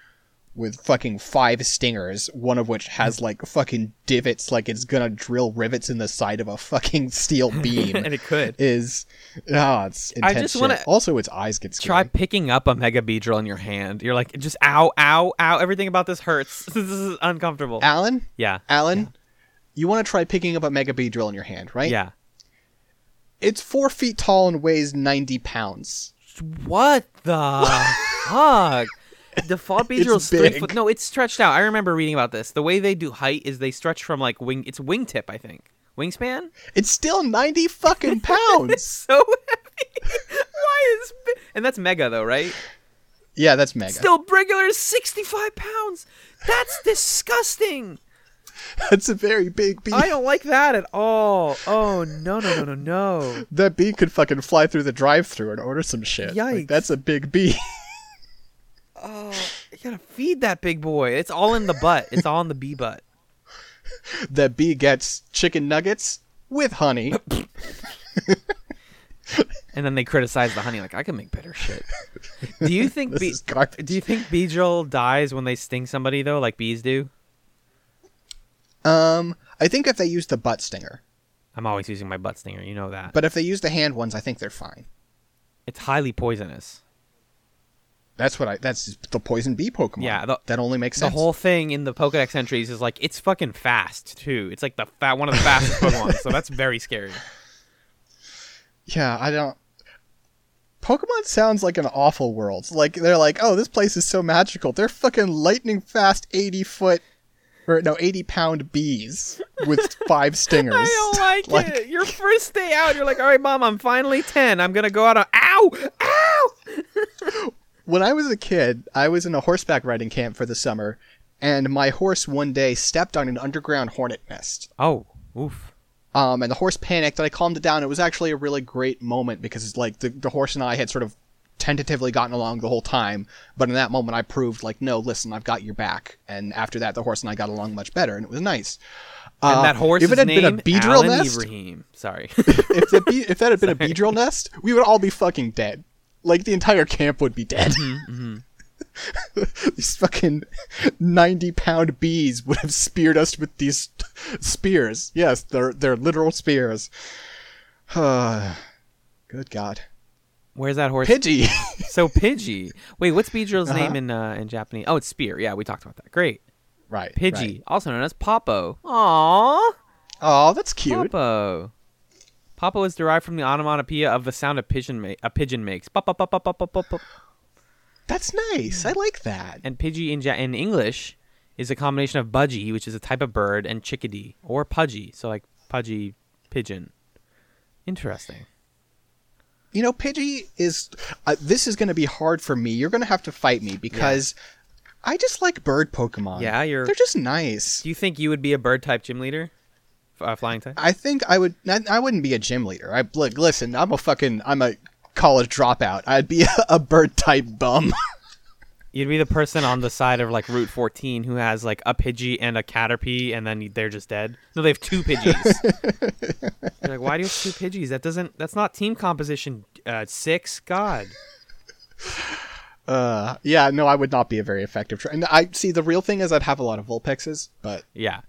with fucking five stingers, one of which has like fucking divots, like it's gonna drill rivets in the side of a fucking steel beam, and it could is oh, it's I intense. just wanna Also, its eyes get try picking up a Mega Beedrill in your hand. You're like, just ow, ow, ow. Everything about this hurts. this is uncomfortable. Allen, Yeah. Allen, you want to try picking up a Mega Beedrill in your hand, right? Yeah. It's four feet tall and weighs ninety pounds. What the fuck? Default Beedrill's It's three big. foot. No, it's stretched out. I remember reading about this. The way they do height is they stretch from like wing. It's wingtip, I think. Wingspan. It's still ninety fucking pounds. So heavy. Why is? And that's mega though, right? Yeah, that's mega. Still, regular is 65 pounds. That's disgusting. That's a very big bee. I don't like that at all. Oh no no no no no. That bee could fucking fly through the drive-through and order some shit. Like, Yikes. that's a big bee. Oh, you gotta feed that big boy. It's all in the butt. It's all in the bee butt. the bee gets chicken nuggets with honey. And then they criticize the honey, like I can make better shit. Do you think bee. Do you think Beedrill dies when they sting somebody though, like bees do? Um, I think if they use the butt stinger, I'm always using my butt stinger. You know that. but if they use the hand ones, I think they're fine. it's highly poisonous. That's what I. That's the poison bee Pokemon. Yeah, the- that only makes sense. The whole thing in the Pokedex entries is like it's fucking fast too. It's like the fat one of the fastest Pokemon, so that's very scary. Yeah, I don't. Pokemon sounds like an awful world. Like they're like, oh, this place is so magical. They're fucking lightning fast, eighty foot, or no, eighty pound bees with five stingers. I don't like, Like- it. Your first day out, you're like, all right, mom, I'm finally ten. I'm gonna go out on. Ow, ow. When I was a kid, I was in a horseback riding camp for the summer, and my horse one day stepped on an underground hornet nest. Oh, oof. Um, and the horse panicked, and I calmed it down. It was actually a really great moment because it's like the, the horse and I had sort of tentatively gotten along the whole time, but in that moment I proved like, no, listen, I've got your back. And after that, the horse and I got along much better, and it was nice. And Uh, that horse if it had name, been a Beedrill Alan nest, Ibrahim. Sorry. if, the bee, if that had been a Beedrill nest, we would all be fucking dead. Like the entire camp would be dead. Mm-hmm, these fucking ninety-pound bees would have speared us with these spears. Yes, they're they're literal spears. Good God, Where's that horse? Pidgey. So Pidgey. Wait, what's Beedrill's Uh-huh. name in uh, in Japanese? Oh, it's Spear. Yeah, we talked about that. Great. right, Pidgey, right. also known as Popo. Aww. Oh, that's cute. Popo. Popo is derived from the onomatopoeia of the sound a pigeon ma- a pigeon makes. Pop, pop, pop, pop, pop, pop, pop. That's nice. I like that. And Pidgey in, ja- in English is a combination of budgie, which is a type of bird, and chickadee or pudgy. So like pudgy pigeon. Interesting. You know, Pidgey is. Uh, this is going to be hard for me. You're going to have to fight me because I just like bird Pokemon. Yeah, you're- They're just nice. Do you think you would be a bird type gym leader? Uh, flying type? I think I would. I, I wouldn't be a gym leader. I look. Listen, I'm a fucking. I'm a college dropout. I'd be a, a bird type bum. You'd be the person on the side of like Route 14 who has like a Pidgey and a Caterpie, and then they're just dead. No, they have two Pidgeys. You're like, why do you have two Pidgeys? That doesn't. That's not team composition. Uh, six. God. Uh, yeah, no, I would not be a very effective. Tra- and I see the real thing is I'd have a lot of Vulpixes, but Yeah.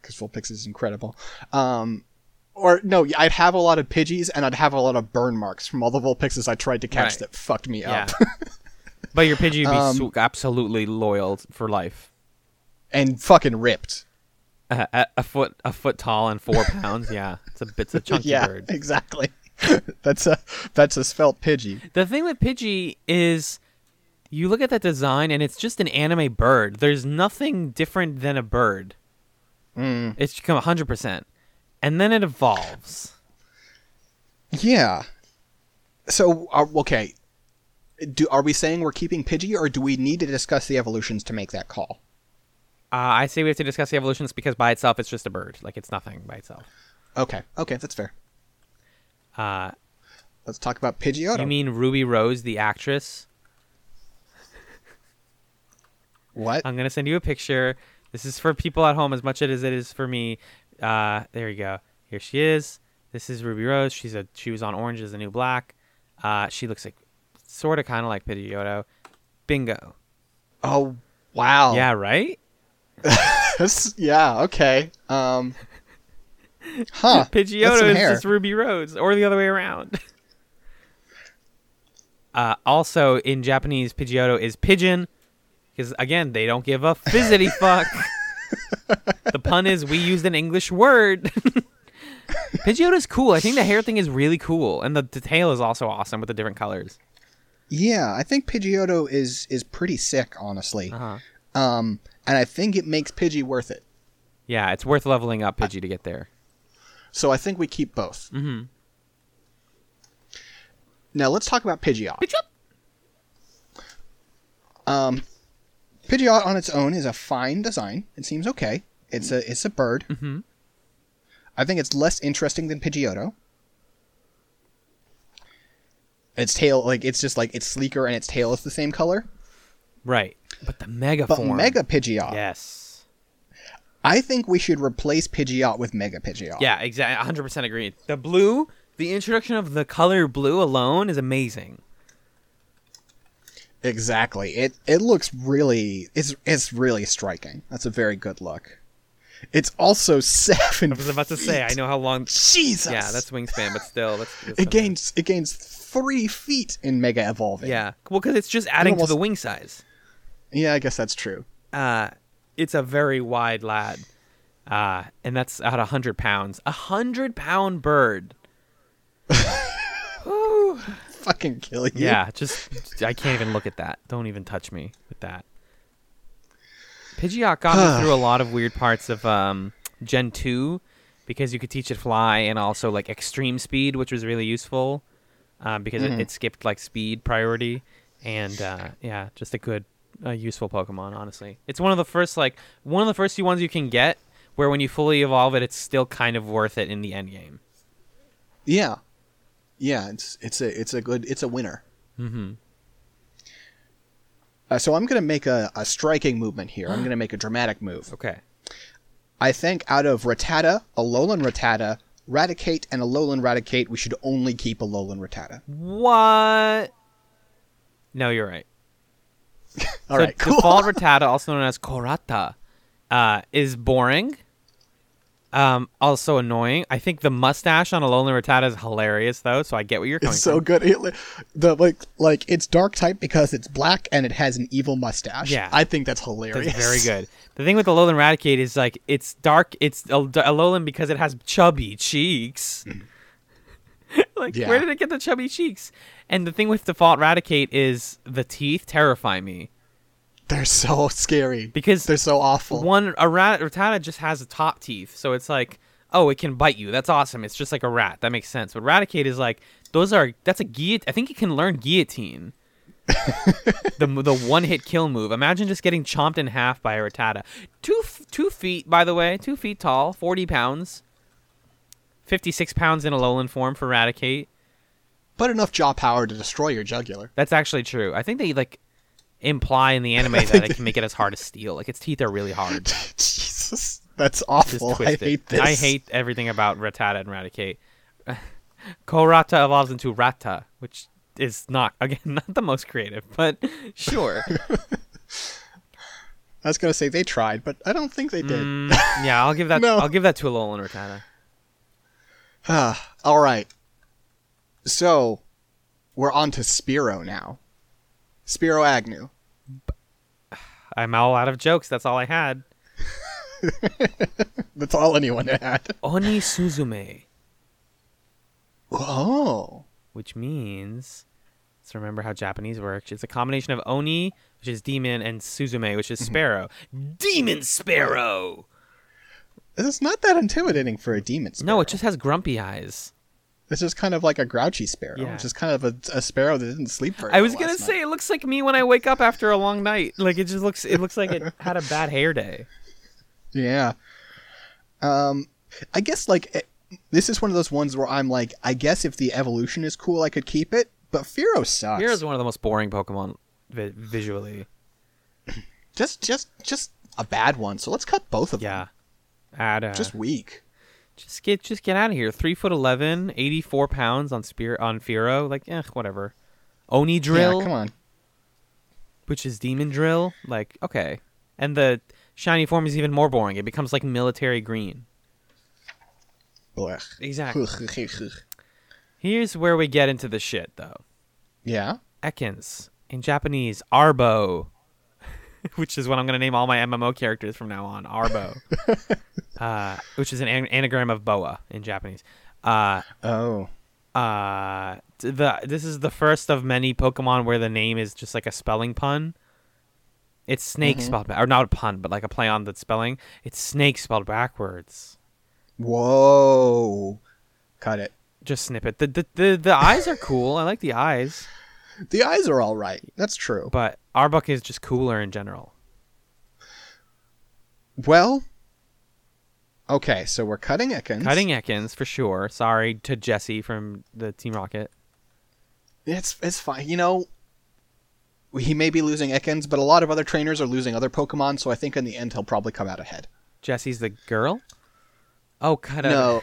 Because Vulpix is incredible. Um, or no, I'd have a lot of Pidgeys and I'd have a lot of burn marks from all the Vulpixes I tried to catch Right. that fucked me Yeah. up. but your Pidgey would be Um, su- absolutely loyal for life. and fucking ripped. Uh, a, a foot, a foot tall and four pounds. Yeah, it's a it's a chunky yeah, bird. exactly. that's a that's a svelte Pidgey. The thing with Pidgey is you look at that design and it's just an anime bird. There's nothing different than a bird. Mm. It's become 100%. And then it evolves. Yeah. So uh, okay, do are we saying we're keeping Pidgey, or do we need to discuss the evolutions to make that call? Uh, I say we have to discuss the evolutions because by itself it's just a bird. Like it's nothing by itself. Okay, okay, that's fair. Uh, Let's talk about Pidgeotto. you mean Ruby Rose, the actress? what? I'm gonna send you a picture. This is for people at home as much as it is for me. Uh, there you go. Here she is. This is Ruby Rose. She's a she was on Orange is the New Black. Uh, she looks like sort of kind of like Pidgeotto. Bingo. Oh, wow. Yeah, right. Yeah. Okay. Um. Huh. Pidgeotto is hair. just Ruby Rose, or the other way around. uh, also, in Japanese, Pidgeotto is pigeon, because again, they don't give a fizzity fuck. the pun is we used an English word. Pidgeotto is cool. I think the hair thing is really cool, and the, the tail is also awesome with the different colors. Yeah, I think Pidgeotto is is pretty sick, honestly. Uh-huh. Um, and I think it makes Pidgey worth it. Yeah, it's worth leveling up Pidgey to get there. So I think we keep both. Mm-hmm. Now let's talk about Pidgeot. Um, Pidgeot on its own is a fine design. It seems okay. It's a it's a bird. Mm-hmm. I think it's less interesting than Pidgeotto. Its tail, like it's just like it's sleeker and its tail is the same color. Right. But the mega But form. Mega Pidgeot, Yes. I think we should replace Pidgeot with Mega Pidgeot. Yeah, exactly. 100% agree. The blue, the introduction of the color blue alone is amazing. Exactly. It it looks really it's it's really striking. That's a very good look. It's also seven. I was about to say, I know how long. Jesus. Yeah, that's wingspan, but still, that's. that's it something. gains it gains three feet in Mega Evolving. Yeah, well, because it's just adding almost- to the wing size. Yeah, I guess that's true. Uh, it's a very wide lad, uh, and that's at a hundred pounds. A hundred pound bird. Fucking kill you. Yeah, just I can't even look at that. Don't even touch me with that. Pidgeot got me through a lot of weird parts of um, Gen two because you could teach it fly and also like extreme speed, which was really useful uh, because it, it skipped like speed priority and uh, yeah, just a good, uh, useful Pokemon. Honestly, it's one of the first like one of the first few ones you can get where when you fully evolve it, it's still kind of worth it in the end game. Yeah. Yeah, it's it's a it's a good it's a winner. Mm-hmm. Uh, so I'm gonna make a, a striking movement here. I'm gonna make a dramatic move. Okay. I think out of Rattata, Alolan Rattata, Raticate, and Alolan Raticate, we should only keep Alolan Rattata. What? No, you're right. All so right, cool. default Rattata, also known as Korata, uh, is boring. Um, also annoying. I think the mustache on Alolan Rattata is hilarious, though. So I get what you're coming It's so from. good. It, the like like it's dark type because it's black and it has an evil mustache. Yeah. I think that's hilarious. That's very good. The thing with the Alolan Raticate is like it's dark. It's a Alolan because it has chubby cheeks. like Yeah. where did it get the chubby cheeks? And the thing with default Raticate is the teeth terrify me They're so scary because they're so awful. one a rat Rattata just has a top teeth, so it's like, oh, it can bite you. That's awesome. It's just like a rat. That makes sense. But Raticate is like those are that's a guillotine. I think it can learn guillotine. the the one hit kill move. Imagine just getting chomped in half by a Rattata. Two two feet, by the way, two feet tall, forty pounds, fifty six pounds in Alolan form for Raticate. but enough jaw power to destroy your jugular. That's actually true. I think they like imply in the anime that it can make it as hard as steel. Like its teeth are really hard. Jesus, that's awful. I hate this. I hate everything about Rattata and Raticate. Korata evolves into Ratta, which is not again not the most creative, but sure. I was gonna say they tried, but I don't think they did. Mm, yeah, I'll give that. No. I'll give that to Alolan Rattata. Ah, all right. So, we're on to Spearow now. Spiro Agnew. I'm all out of jokes. That's all I had. That's all anyone had. Oni Suzume, Oh. which means let's remember how Japanese works. It's a combination of Oni, which is demon, and Suzume, which is mm-hmm. sparrow. Demon sparrow. Is not that intimidating for a demon sparrow. No, it just has grumpy eyes. It's just kind of like a grouchy sparrow. Yeah. It's just kind of a, a sparrow that didn't sleep very I was gonna night. say it looks like me when I wake up after a long night. Like it just looks. It looks like it had a bad hair day. Yeah. Um, I guess like it, this is one of those ones where I'm like, I guess if the evolution is cool, I could keep it. But Fearow sucks. Here's one of the most boring Pokemon vi- visually. just just just a bad one. So let's cut both of them. Yeah. Add uh. Just weak. Just get just get out of here. Three foot 11, 84 pounds on spear on Fearow. Like eh, whatever. Oni drill, Yeah, come on. which is demon drill. Like okay, and the shiny form is even more boring. It becomes like military green. Blech. Exactly. Here's where we get into the shit though. yeah. Ekans in Japanese, Arbo, which is what I'm going to name all my MMO characters from now on. Arbo, uh, which is an an- anagram of boa in Japanese. Uh, Oh. uh, the this is the first of many Pokemon where the name is just like a spelling pun. It's snake spelled ba- or not a pun, but like a play on the spelling. It's snake spelled backwards. Whoa. Cut it. Just snip it. The the the, the eyes are cool. I like the eyes. The eyes are all right. That's true. but Arbok is just cooler in general. Well, okay, so we're cutting Ekans. Cutting Ekans for sure. Sorry to Jessie from the Team Rocket. It's it's fine. You know, he may be losing Ekans, but a lot of other trainers are losing other Pokemon, so I think in the end he'll probably come out ahead. Jessie's the girl. Oh, cut out. No.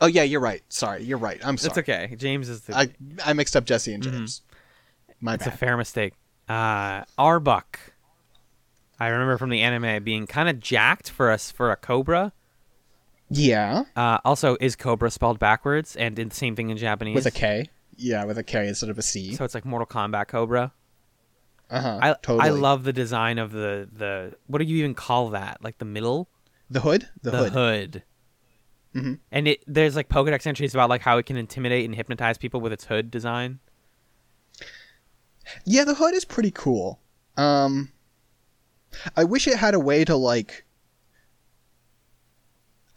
Oh yeah, you're right. Sorry, you're right. I'm sorry. It's okay. James is the. I I mixed up Jessie and James. My it's a fair mistake. Uh, Arbok. I remember from the anime being kind of jacked for us for a Cobra. Yeah, Uh, also, is Cobra spelled backwards and did the same thing in Japanese? with a K. Yeah, with a K instead of a C. So it's like Mortal Kombat Cobra. Uh huh. I totally. I love the design of the the what do you even call that? Like the middle, the hood. The, hood. the hood. hood. Mhm. And it there's like Pokedex entries about like how it can intimidate and hypnotize people with its hood design. Yeah, the hood is pretty cool. Um, I wish it had a way to like.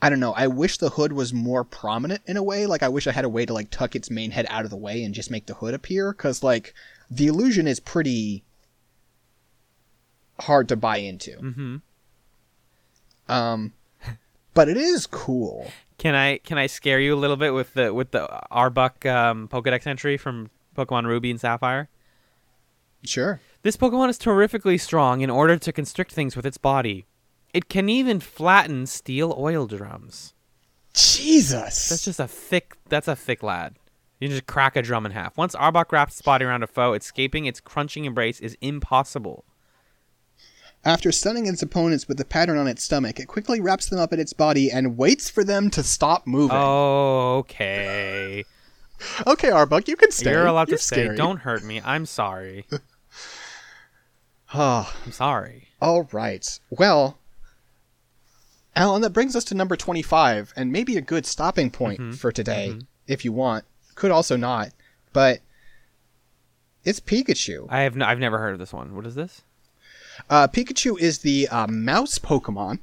I don't know. I wish the hood was more prominent in a way. Like I wish I had a way to like tuck its main head out of the way and just make the hood appear. Because like the illusion is pretty hard to buy into. Mm-hmm. Um, but it is cool. Can I can I scare you a little bit with the with the Arbok um, Pokedex entry from Pokemon Ruby and Sapphire? Sure. This Pokemon is terrifically strong in order to constrict things with its body. It can even flatten steel oil drums. Jesus. That's just a thick. That's a thick lad. You can just crack a drum in half. Once Arbok wraps its body around a foe, escaping its crunching embrace is impossible. After stunning its opponents with the pattern on its stomach, it quickly wraps them up in its body and waits for them to stop moving. Oh, okay. Okay, Arbok, you can stay. You're allowed You're to stay. scary. Don't hurt me. I'm sorry. Ah, I'm sorry. all right. Well, Allen, that brings us to number 25, and maybe a good stopping point Mm-hmm. for today, if you want. Could also not, but it's Pikachu. I have. No, I've never heard of this one. What is this? Uh, Pikachu is the uh, mouse Pokemon.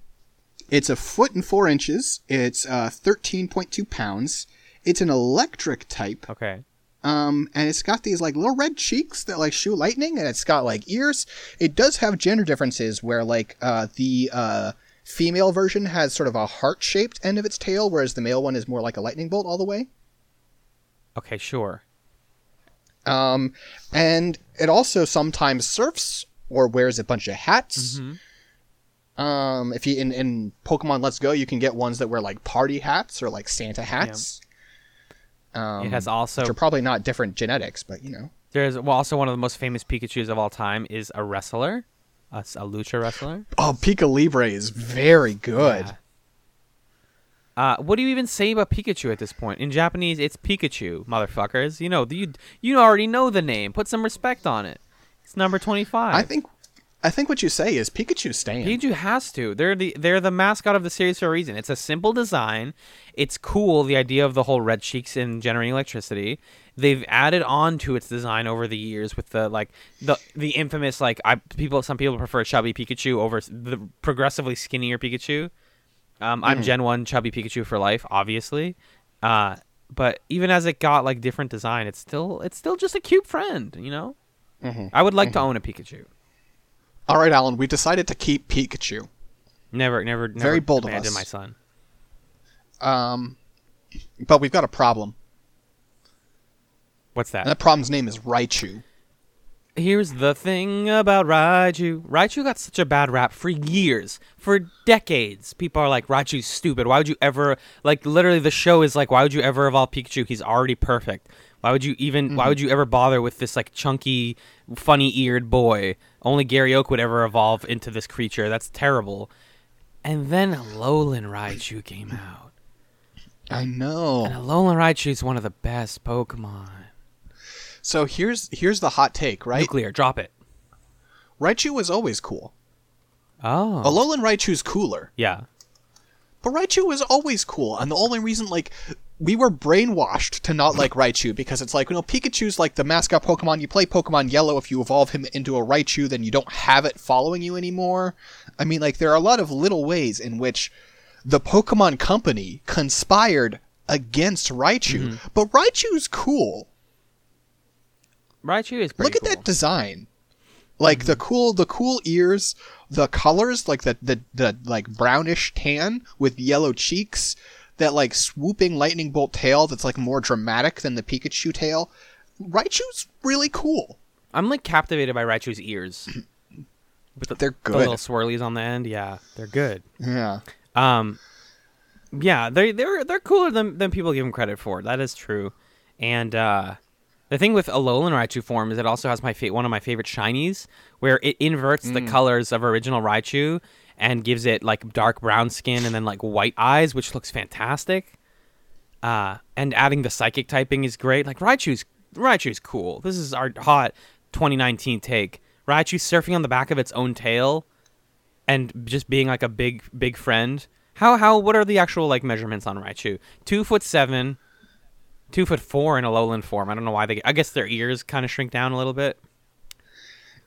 It's a foot and four inches. It's uh, 13.2 pounds. It's an electric type. Okay. Um, and it's got these like little red cheeks that like shoot lightning, and it's got like ears. It does have gender differences where like uh, the uh, female version has sort of a heart shaped end of its tail, whereas the male one is more like a lightning bolt all the way. Okay. Sure. Um, and it also sometimes surfs or wears a bunch of hats. Mhm. Um, if you in, in Pokemon Let's Go, you can get ones that wear like party hats or like Santa hats. Um, it has also. which are probably not different genetics, but you know. There's well, also one of the most famous Pikachu's of all time is a wrestler, a, a lucha wrestler. Oh, Pika Libre is very good. Yeah. Uh, what do you even say about Pikachu at this point? In Japanese, it's Pikachu, motherfuckers. You know, you you already know the name. Put some respect on it. It's number twenty-five. I think, I think what you say is Pikachu staying. Pikachu has to. They're the they're the mascot of the series for a reason. It's a simple design. It's cool. The idea of the whole red cheeks and generating electricity. They've added on to its design over the years with the like the the infamous like I people some people prefer chubby Pikachu over the progressively skinnier Pikachu. Um, I'm Gen One chubby Pikachu for life, obviously. Uh, but even as it got like different design, it's still it's still just a cute friend. You know. Mhm. I would like to own a Pikachu. All right, Allen, we decided to keep Pikachu. Never, never, never Very bold of us. my son. Um, but we've got a problem, What's that? and that problem's name is Raichu. Here's the thing about Raichu. Raichu got such a bad rap for years, for decades. People are like, Raichu's stupid. Why would you ever, like, literally the show is like, why would you ever evolve Pikachu? He's already perfect. Why would you even, why mm-hmm. would you ever bother with this, like, chunky, funny eared boy? Only Gary Oak would ever evolve into this creature. That's terrible. And then Alolan Raichu came out. I know. And. Alolan Raichu is one of the best Pokemon. So here's here's the hot take, right? Nuclear, drop it. Raichu was always cool. Oh. Alolan Raichu's cooler, yeah. but Raichu was always cool, and the only reason like we were brainwashed to not like Raichu because it's like you know Pikachu's like the mascot Pokemon. You play Pokemon Yellow, if you evolve him into a Raichu, then you don't have it following you anymore. I mean, like there are a lot of little ways in which the Pokemon Company conspired against Raichu, mm-hmm. but Raichu's cool. Raichu is pretty Look at cool. that design. Like the cool the cool ears, the colors, like the, the the like brownish tan with yellow cheeks, that like swooping lightning bolt tail that's like more dramatic than the Pikachu tail. Raichu's really cool. I'm like captivated by Raichu's ears. With the, They're good. the little swirlies on the end. Yeah, they're good. Yeah. Um, yeah, they they're they're cooler than than people give them credit for. That is true. And uh, the thing with Alolan Raichu form is it also has my fa- one of my favorite shinies, where it inverts the colors of original Raichu and gives it like dark brown skin and then like white eyes, which looks fantastic. Uh, and adding the psychic typing is great. Like Raichu's Raichu's cool. This is our hot 2019 take. Raichu surfing on the back of its own tail and just being like a big big friend. How how what are the actual like measurements on Raichu? Two foot seven, two foot four in Alolan form. I don't know why they. I guess their ears kind of shrink down a little bit,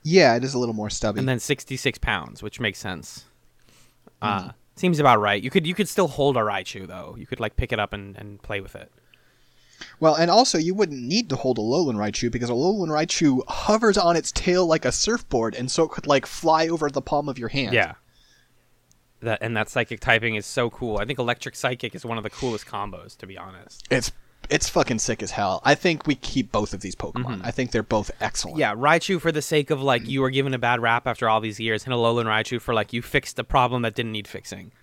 Yeah, it is a little more stubby. and then sixty six pounds, which makes sense. Uh, seems about right. You could you could still hold a Raichu though. You could like pick it up and, and play with it. well, and also you wouldn't need to hold Alolan Raichu because Alolan Raichu hovers on its tail like a surfboard, and so it could like fly over the palm of your hand. Yeah. That and that psychic typing is so cool. I think electric psychic is one of the coolest combos, to be honest. It's it's fucking sick as hell. I think we keep both of these Pokemon. Mm-hmm. I think they're both excellent. Yeah, Raichu for the sake of like mm. you were given a bad rap after all these years, and Alolan Raichu for like you fixed a problem that didn't need fixing.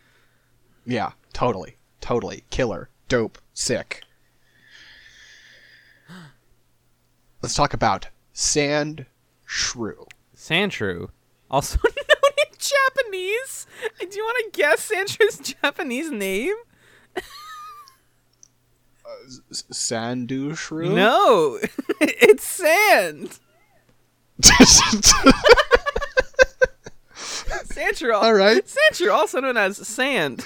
Yeah, totally. Totally. Killer. Dope. Sick. Let's talk about Sand Shrew. Sandshrew, also known in Japanese. Do you want to guess Sandshrew's Japanese name? Sandu Shrew? No, it's sand. Sandshrew. All right. Sandshrew, also known as sand.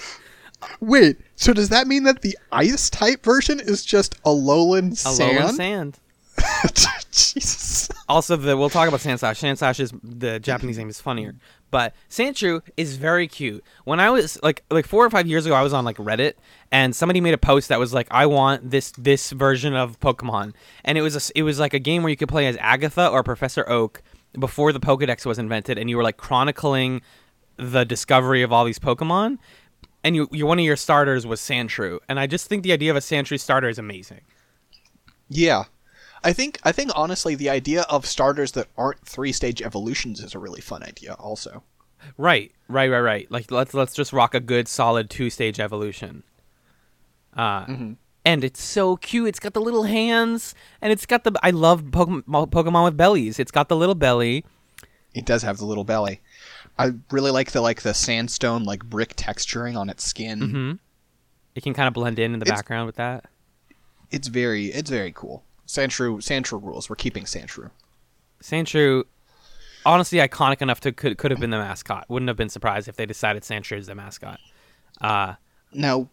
Wait, so does that mean that the ice type version is just a Alolan Sand? sand. Jesus. Also, the we'll talk about. Sandslash is the Japanese name is funnier, but Sandshrew is very cute. When I was like like four or five years ago, I was on like Reddit, and somebody made a post that was like, "I want this this version of Pokemon," and it was a it was like a game where you could play as Agatha or Professor Oak before the Pokedex was invented, and you were like chronicling the discovery of all these Pokemon. And you, you, one of your starters was Sandshrew, and I just think the idea of a Sandshrew starter is amazing. Yeah. I think I think honestly the idea of starters that aren't three stage evolutions is a really fun idea also. Right, right, right, right. Like let's let's just rock a good solid two stage evolution. Uh, and it's so cute. It's got the little hands, and it's got the. I love Pokemon, Pokemon with bellies. It's got the little belly. It does have the little belly. I really like the like the sandstone like brick texturing on its skin. Mm-hmm. It can kind of blend in in the It's- background with that. It's very it's very cool. Sandshrew Sandshrew rules. We're keeping Sandshrew. Sandshrew, honestly, iconic enough to could could have been the mascot. Wouldn't have been surprised if they decided Sandshrew is the mascot. Uh, Now,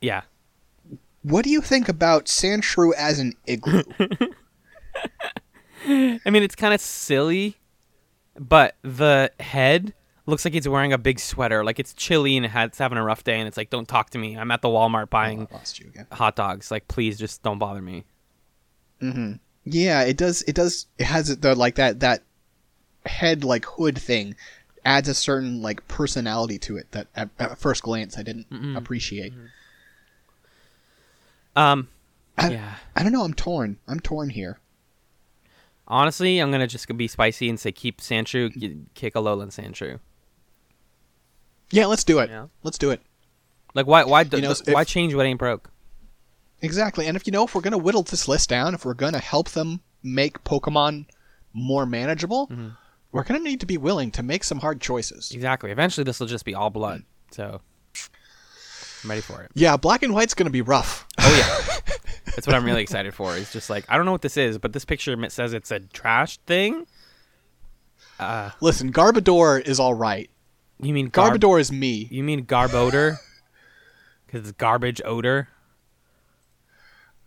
yeah. what do you think about Sandshrew as an igloo? I mean, it's kind of silly, but the head looks like it's wearing a big sweater. Like it's chilly and it's having a rough day, and it's like, "Don't talk to me. I'm at the Walmart buying lost you again. hot dogs. Like, please, just don't bother me." Yeah, it does. It does. It has the like that that head like hood thing adds a certain like personality to it that at, at first glance I didn't appreciate. Um, I, yeah. I don't know. I'm torn. I'm torn here. Honestly, I'm gonna just be spicy and say keep Sandshrew, g- kick Alolan Sandshrew. Yeah, let's do it. Yeah. Let's do it. Like, why, why, You know, why if- change what ain't broke? Exactly. And if you know, if we're gonna whittle this list down, if we're gonna help them make Pokemon more manageable, Mm-hmm. we're gonna need to be willing to make some hard choices. Exactly. Eventually, this will just be all blood. So, I'm ready for it. Yeah, black and white's gonna be rough. Oh yeah, that's what I'm really excited for. It's just like I don't know what this is, but this picture says it's a trash thing. Uh, Listen, Garbodor is all right. you mean garb- Garbodor is me. You mean Garbodor? Because it's garbage odor.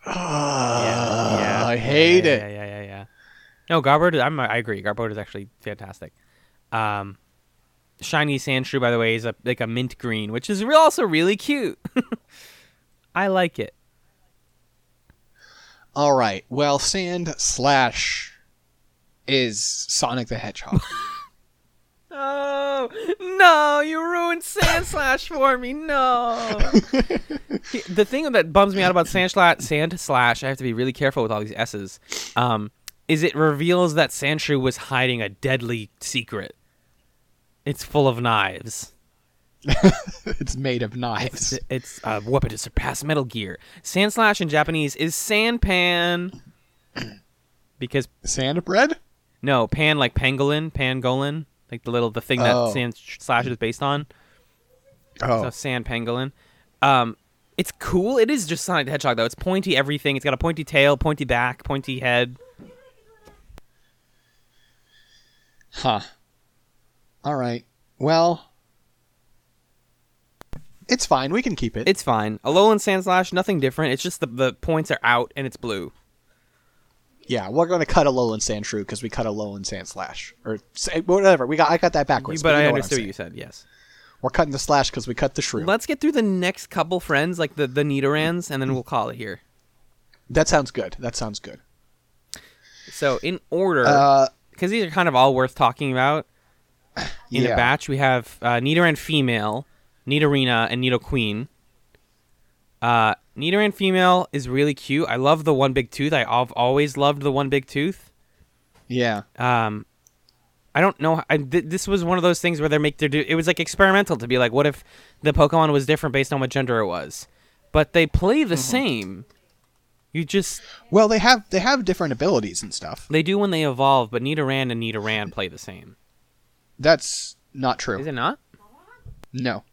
yeah, I hate yeah, it. Yeah, yeah, yeah, yeah. No, Garbodor. I'm, I agree. Garbodor is actually fantastic. Um, shiny Sandshrew, by the way, is a like a mint green, which is re- also really cute. I like it. All right. Well, Sandslash is Sonic the Hedgehog. Oh no! You ruined Sandslash for me. No. the thing that bums me out about Sandslash, Sand Slash, I have to be really careful with all these S's. Um, is it reveals that Sandshrew was hiding a deadly secret. It's full of knives. it's made of knives. It's, it's a weapon to surpass Metal Gear. Sandslash in Japanese is Sandpan. Because Sand bread? no, pan like pangolin, pangolin, like the little the thing that Oh. Sand Slash is based on. Oh, So sand pangolin. Um, it's cool. It is just Sonic the Hedgehog though. It's pointy everything. It's got a pointy tail, pointy back, pointy head. huh. All right. Well, it's fine. We can keep it. It's fine. Alolan Sandslash, nothing different. It's just the the points are out and it's blue. Yeah, we're gonna cut Alolan Sandshrew because we cut Alolan Sandslash or whatever. We got. I got that backwards. but you I know I'm understood what saying. you said. Yes. We're cutting the slash because we cut the shrew. Let's get through the next couple friends, like the the Nidorans, and then we'll call it here. that sounds good. That sounds good. So in order, Uh, because these are kind of all worth talking about. In yeah. a batch, we have uh, Nidoran female, Nidorina, and Nidoqueen. Uh, Nidoran female is really cute. I love the one big tooth. I've always loved the one big tooth. Yeah. Um, I don't know. I, th- this was one of those things where they make their do. It was like experimental to be like, what if the Pokemon was different based on what gender it was? But they play the same. You just Well, they have they have different abilities and stuff. they do when they evolve, but Nidoran and Nidoran play the same. That's not true. Is it not? No,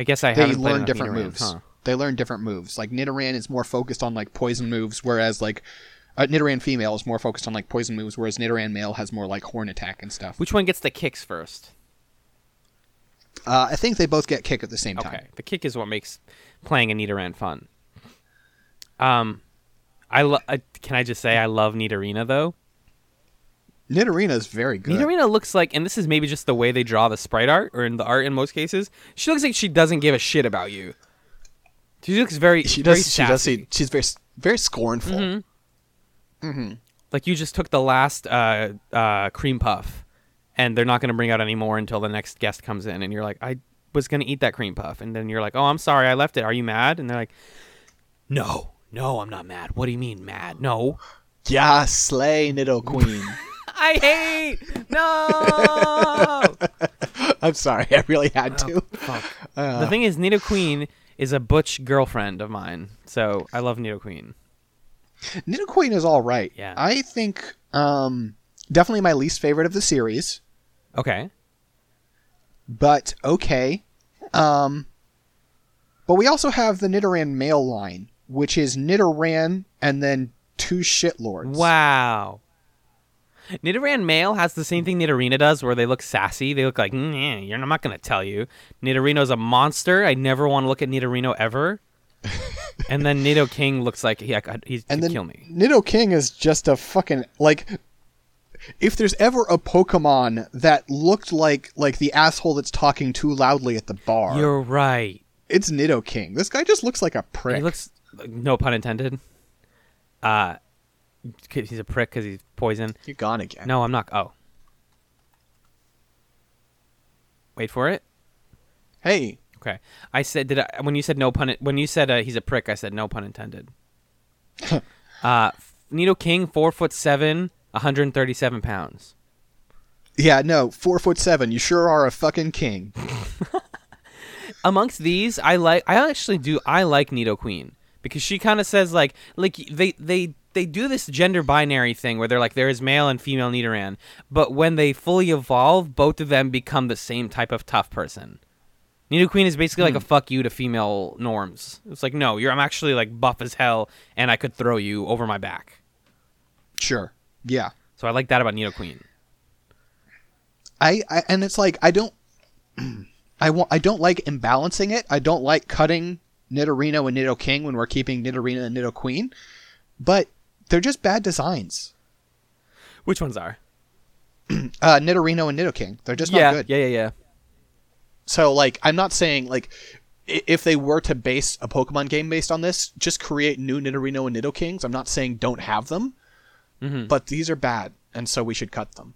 I guess I they learn different moves. huh? They learn different moves. Like Nidoran is more focused on like poison moves, whereas like uh, Nidoran female is more focused on like poison moves, whereas Nidoran male has more like horn attack and stuff. Which one gets the kicks first? Uh, I think they both get kick at the same time. Okay, the kick is what makes playing a Nidoran fun. Um, I lo- uh, can I just say I love Nidorina though. Nidorina is very good. Nidorina looks like, and this is maybe just the way they draw the sprite art, or in the art in most cases. She looks like she doesn't give a shit about you. She looks very, she very does. She does. See, she's very very scornful. Mm-hmm. Like you just took the last uh, uh, cream puff, and they're not going to bring out any more until the next guest comes in, and you're like, I was going to eat that cream puff, and then you're like, Oh, I'm sorry, I left it. Are you mad? And they're like, No, no, I'm not mad. What do you mean mad? No, Yeah, slay Nidoqueen. I hate. No. I'm sorry, I really had to. Fuck. Uh, the thing is, Nidoqueen is a butch girlfriend of mine, so I love Nidoqueen. Nido Queen is all right. Yeah. I think um, definitely my least favorite of the series, Okay. but okay. Um, but we also have the Nidoran male line, which is Nidoran and then two shitlords. Wow. Nidoran male has the same thing Nidorina does, where they look sassy. They look like, mm, yeah, you're, I'm not going to tell you. Nidorino's a monster. I never want to look at Nidorino ever. and then Nidoking looks like he, he's and then kill me. Nidoking is just a fucking like. If there's ever a Pokemon that looked like like the asshole that's talking too loudly at the bar, You're right. it's Nidoking. This guy just looks like a prick. He looks, no pun intended. Uh, he's a prick because he's poison. You're gone again. No, I'm not. Oh. Wait for it. Hey, Okay. I said did I, when you said no pun when you said uh, he's a prick I said no pun intended. uh Nidoking 4 foot 7, 137 pounds. yeah, no, four foot seven. You sure are a fucking king. Amongst these, I like I actually do I like Nidoqueen because she kind of says like like they they they do this gender binary thing where they're like there is male and female Nidoran, but when they fully evolve, both of them become the same type of tough person. Nidoqueen is basically like a hmm. fuck you to female norms. It's like no, you're I'm actually like buff as hell and I could throw you over my back. Sure. Yeah. So I like that about Nidoqueen. I, I and it's like I don't I want I don't like imbalancing it. I don't like cutting Nidorino and Nidoking when we're keeping Nidorina and Nidoqueen. But they're just bad designs. Which ones are? Uh Nidorino and Nidoking. They're just not good. yeah, yeah, yeah. So like I'm not saying like if they were to base a Pokemon game based on this, just create new Nidorino and Nidokings. I'm not saying don't have them, Mhm. but these are bad, and so we should cut them.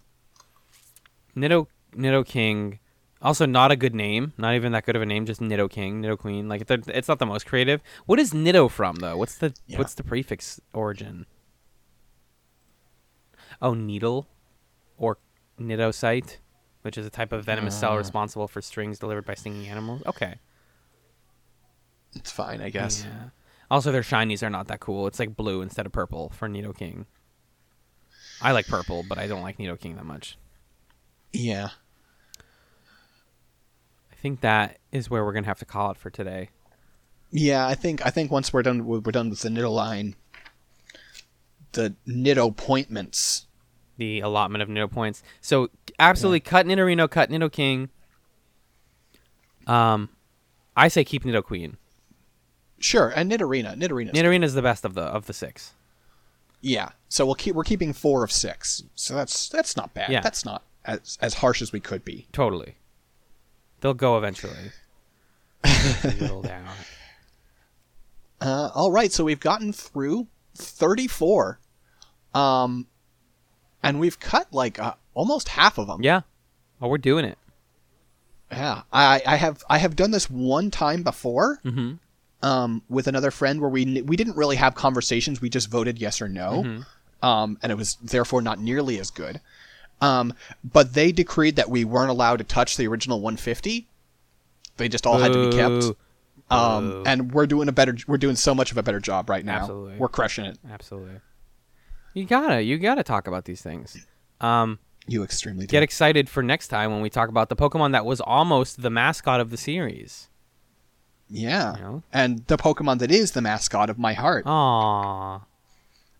Nido Nidoking, also not a good name. Not even that good of a name. Just Nidoking, Nido Queen. Like it's not the most creative. What is Nido from though? What's the Yeah. what's the prefix origin? Oh, needle, or cnidocyte, which is a type of venomous cell Uh. responsible for strings delivered by stinging animals. Okay. It's fine, I guess. Yeah. Also, their shinies are not that cool. It's like blue instead of purple for Nidoking. I like purple, but I don't like Nidoking that much. Yeah. I think that is where we're gonna have to call it for today. Yeah, I think I think once we're done with, we're done with the Nido line, the Nido appointments. The allotment of Nido points. So absolutely cut Nidorino, cut Nidoking. Um, I say keep Nidoqueen. Sure, and Nidorina. Nidorina. Nidorina is the best of the of the six. Yeah. So we'll keep we're keeping four of six. So that's that's not bad. Yeah. That's not as as harsh as we could be. Totally. They'll go eventually. Down. Uh, all right, so we've gotten through 34, um, and we've cut like uh, almost half of them. Yeah. Oh, we're doing it. Yeah, I, I have I have done this one time before, Mm-hmm. um, with another friend where we we didn't really have conversations. We just voted yes or no, Mm-hmm. um, and it was therefore not nearly as good. Um, but they decreed that we weren't allowed to touch the original 150. They just all had to be kept. Um, Boo. and we're doing a better. We're doing so much of a better job right now. Absolutely. We're crushing it. Absolutely. You gotta, you gotta talk about these things. Um, You extremely do. get excited for next time when we talk about the Pokemon that was almost the mascot of the series. Yeah. You know? And the Pokemon that is the mascot of my heart. Aww.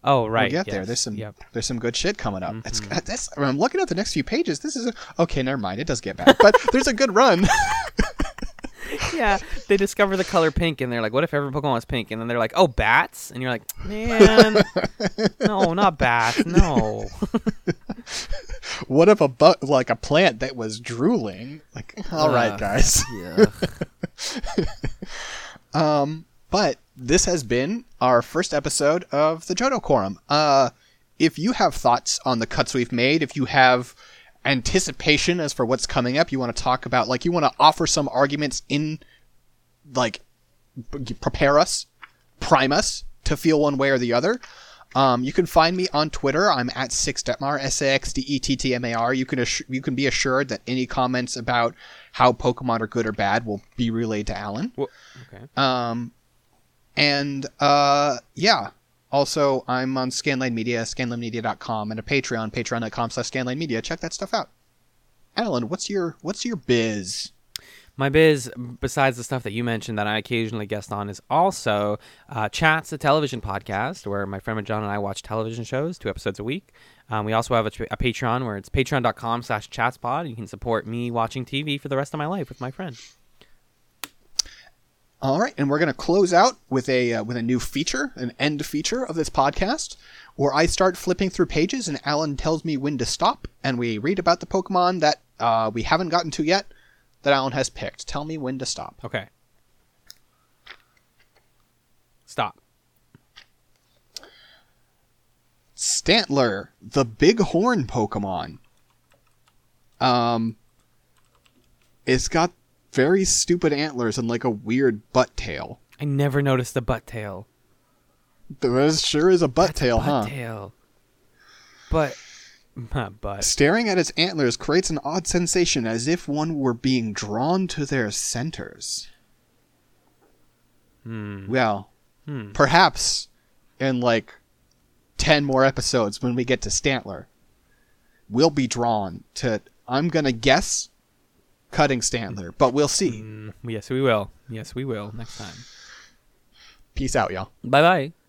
Oh right. we'll get there. There's some Yep. Mm-hmm. there's some good shit coming up. It's that's I'm looking at the next few pages. This is a, okay. Never mind. It does get bad, but there's a good run. yeah. They discover the color pink, and they're like, "What if every Pokemon was pink?" And then they're like, "Oh, bats!" And you're like, "Man, no, not bats. No." what if a bu- like a plant that was drooling? Like, all right, Ugh. guys. yeah. um, But this has been our first episode of the Johto Quorum. Uh, if you have thoughts on the cuts we've made, if you have anticipation as for what's coming up, you want to talk about, like, you want to offer some arguments in, like, p- prepare us, prime us to feel one way or the other. Um, you can find me on Twitter. I'm at Sixdetmar, S A X D E T T M A R. You can assu- you can be assured that any comments about how Pokemon are good or bad will be relayed to Allen. Well, okay. Um, and uh, yeah. Also, I'm on Scanline Media, scanlinemedia.com, and a Patreon, patreon.com slash scanline media. Check that stuff out. Allen, what's your what's your biz? My biz, besides the stuff that you mentioned that I occasionally guest on, is also uh, Chats, a television podcast where my friend John and I watch television shows, two episodes a week. Um, we also have a, a Patreon where it's patreon.com slash chatspod. You can support me watching TV for the rest of my life with my friend. All right, and we're gonna close out with a uh, with a new feature, an end feature of this podcast, where I start flipping through pages and Allen tells me when to stop, and we read about the Pokemon that uh, we haven't gotten to yet that Allen has picked. Tell me when to stop. Okay. Stop. Stantler, the big horn Pokemon. Um, it's got very stupid antlers and like a weird butt tail. I never noticed the butt tail. There sure is a butt tail, butt huh? tail. But, but Staring at its antlers creates an odd sensation as if one were being drawn to their centers. hmm. Well, Hmm. perhaps in like 10 more episodes when we get to Stantler, we'll be drawn to, I'm going to guess, cutting Stantler, but we'll see. Mm, yes, we will. Yes, we will next time. Peace out, y'all. Bye bye.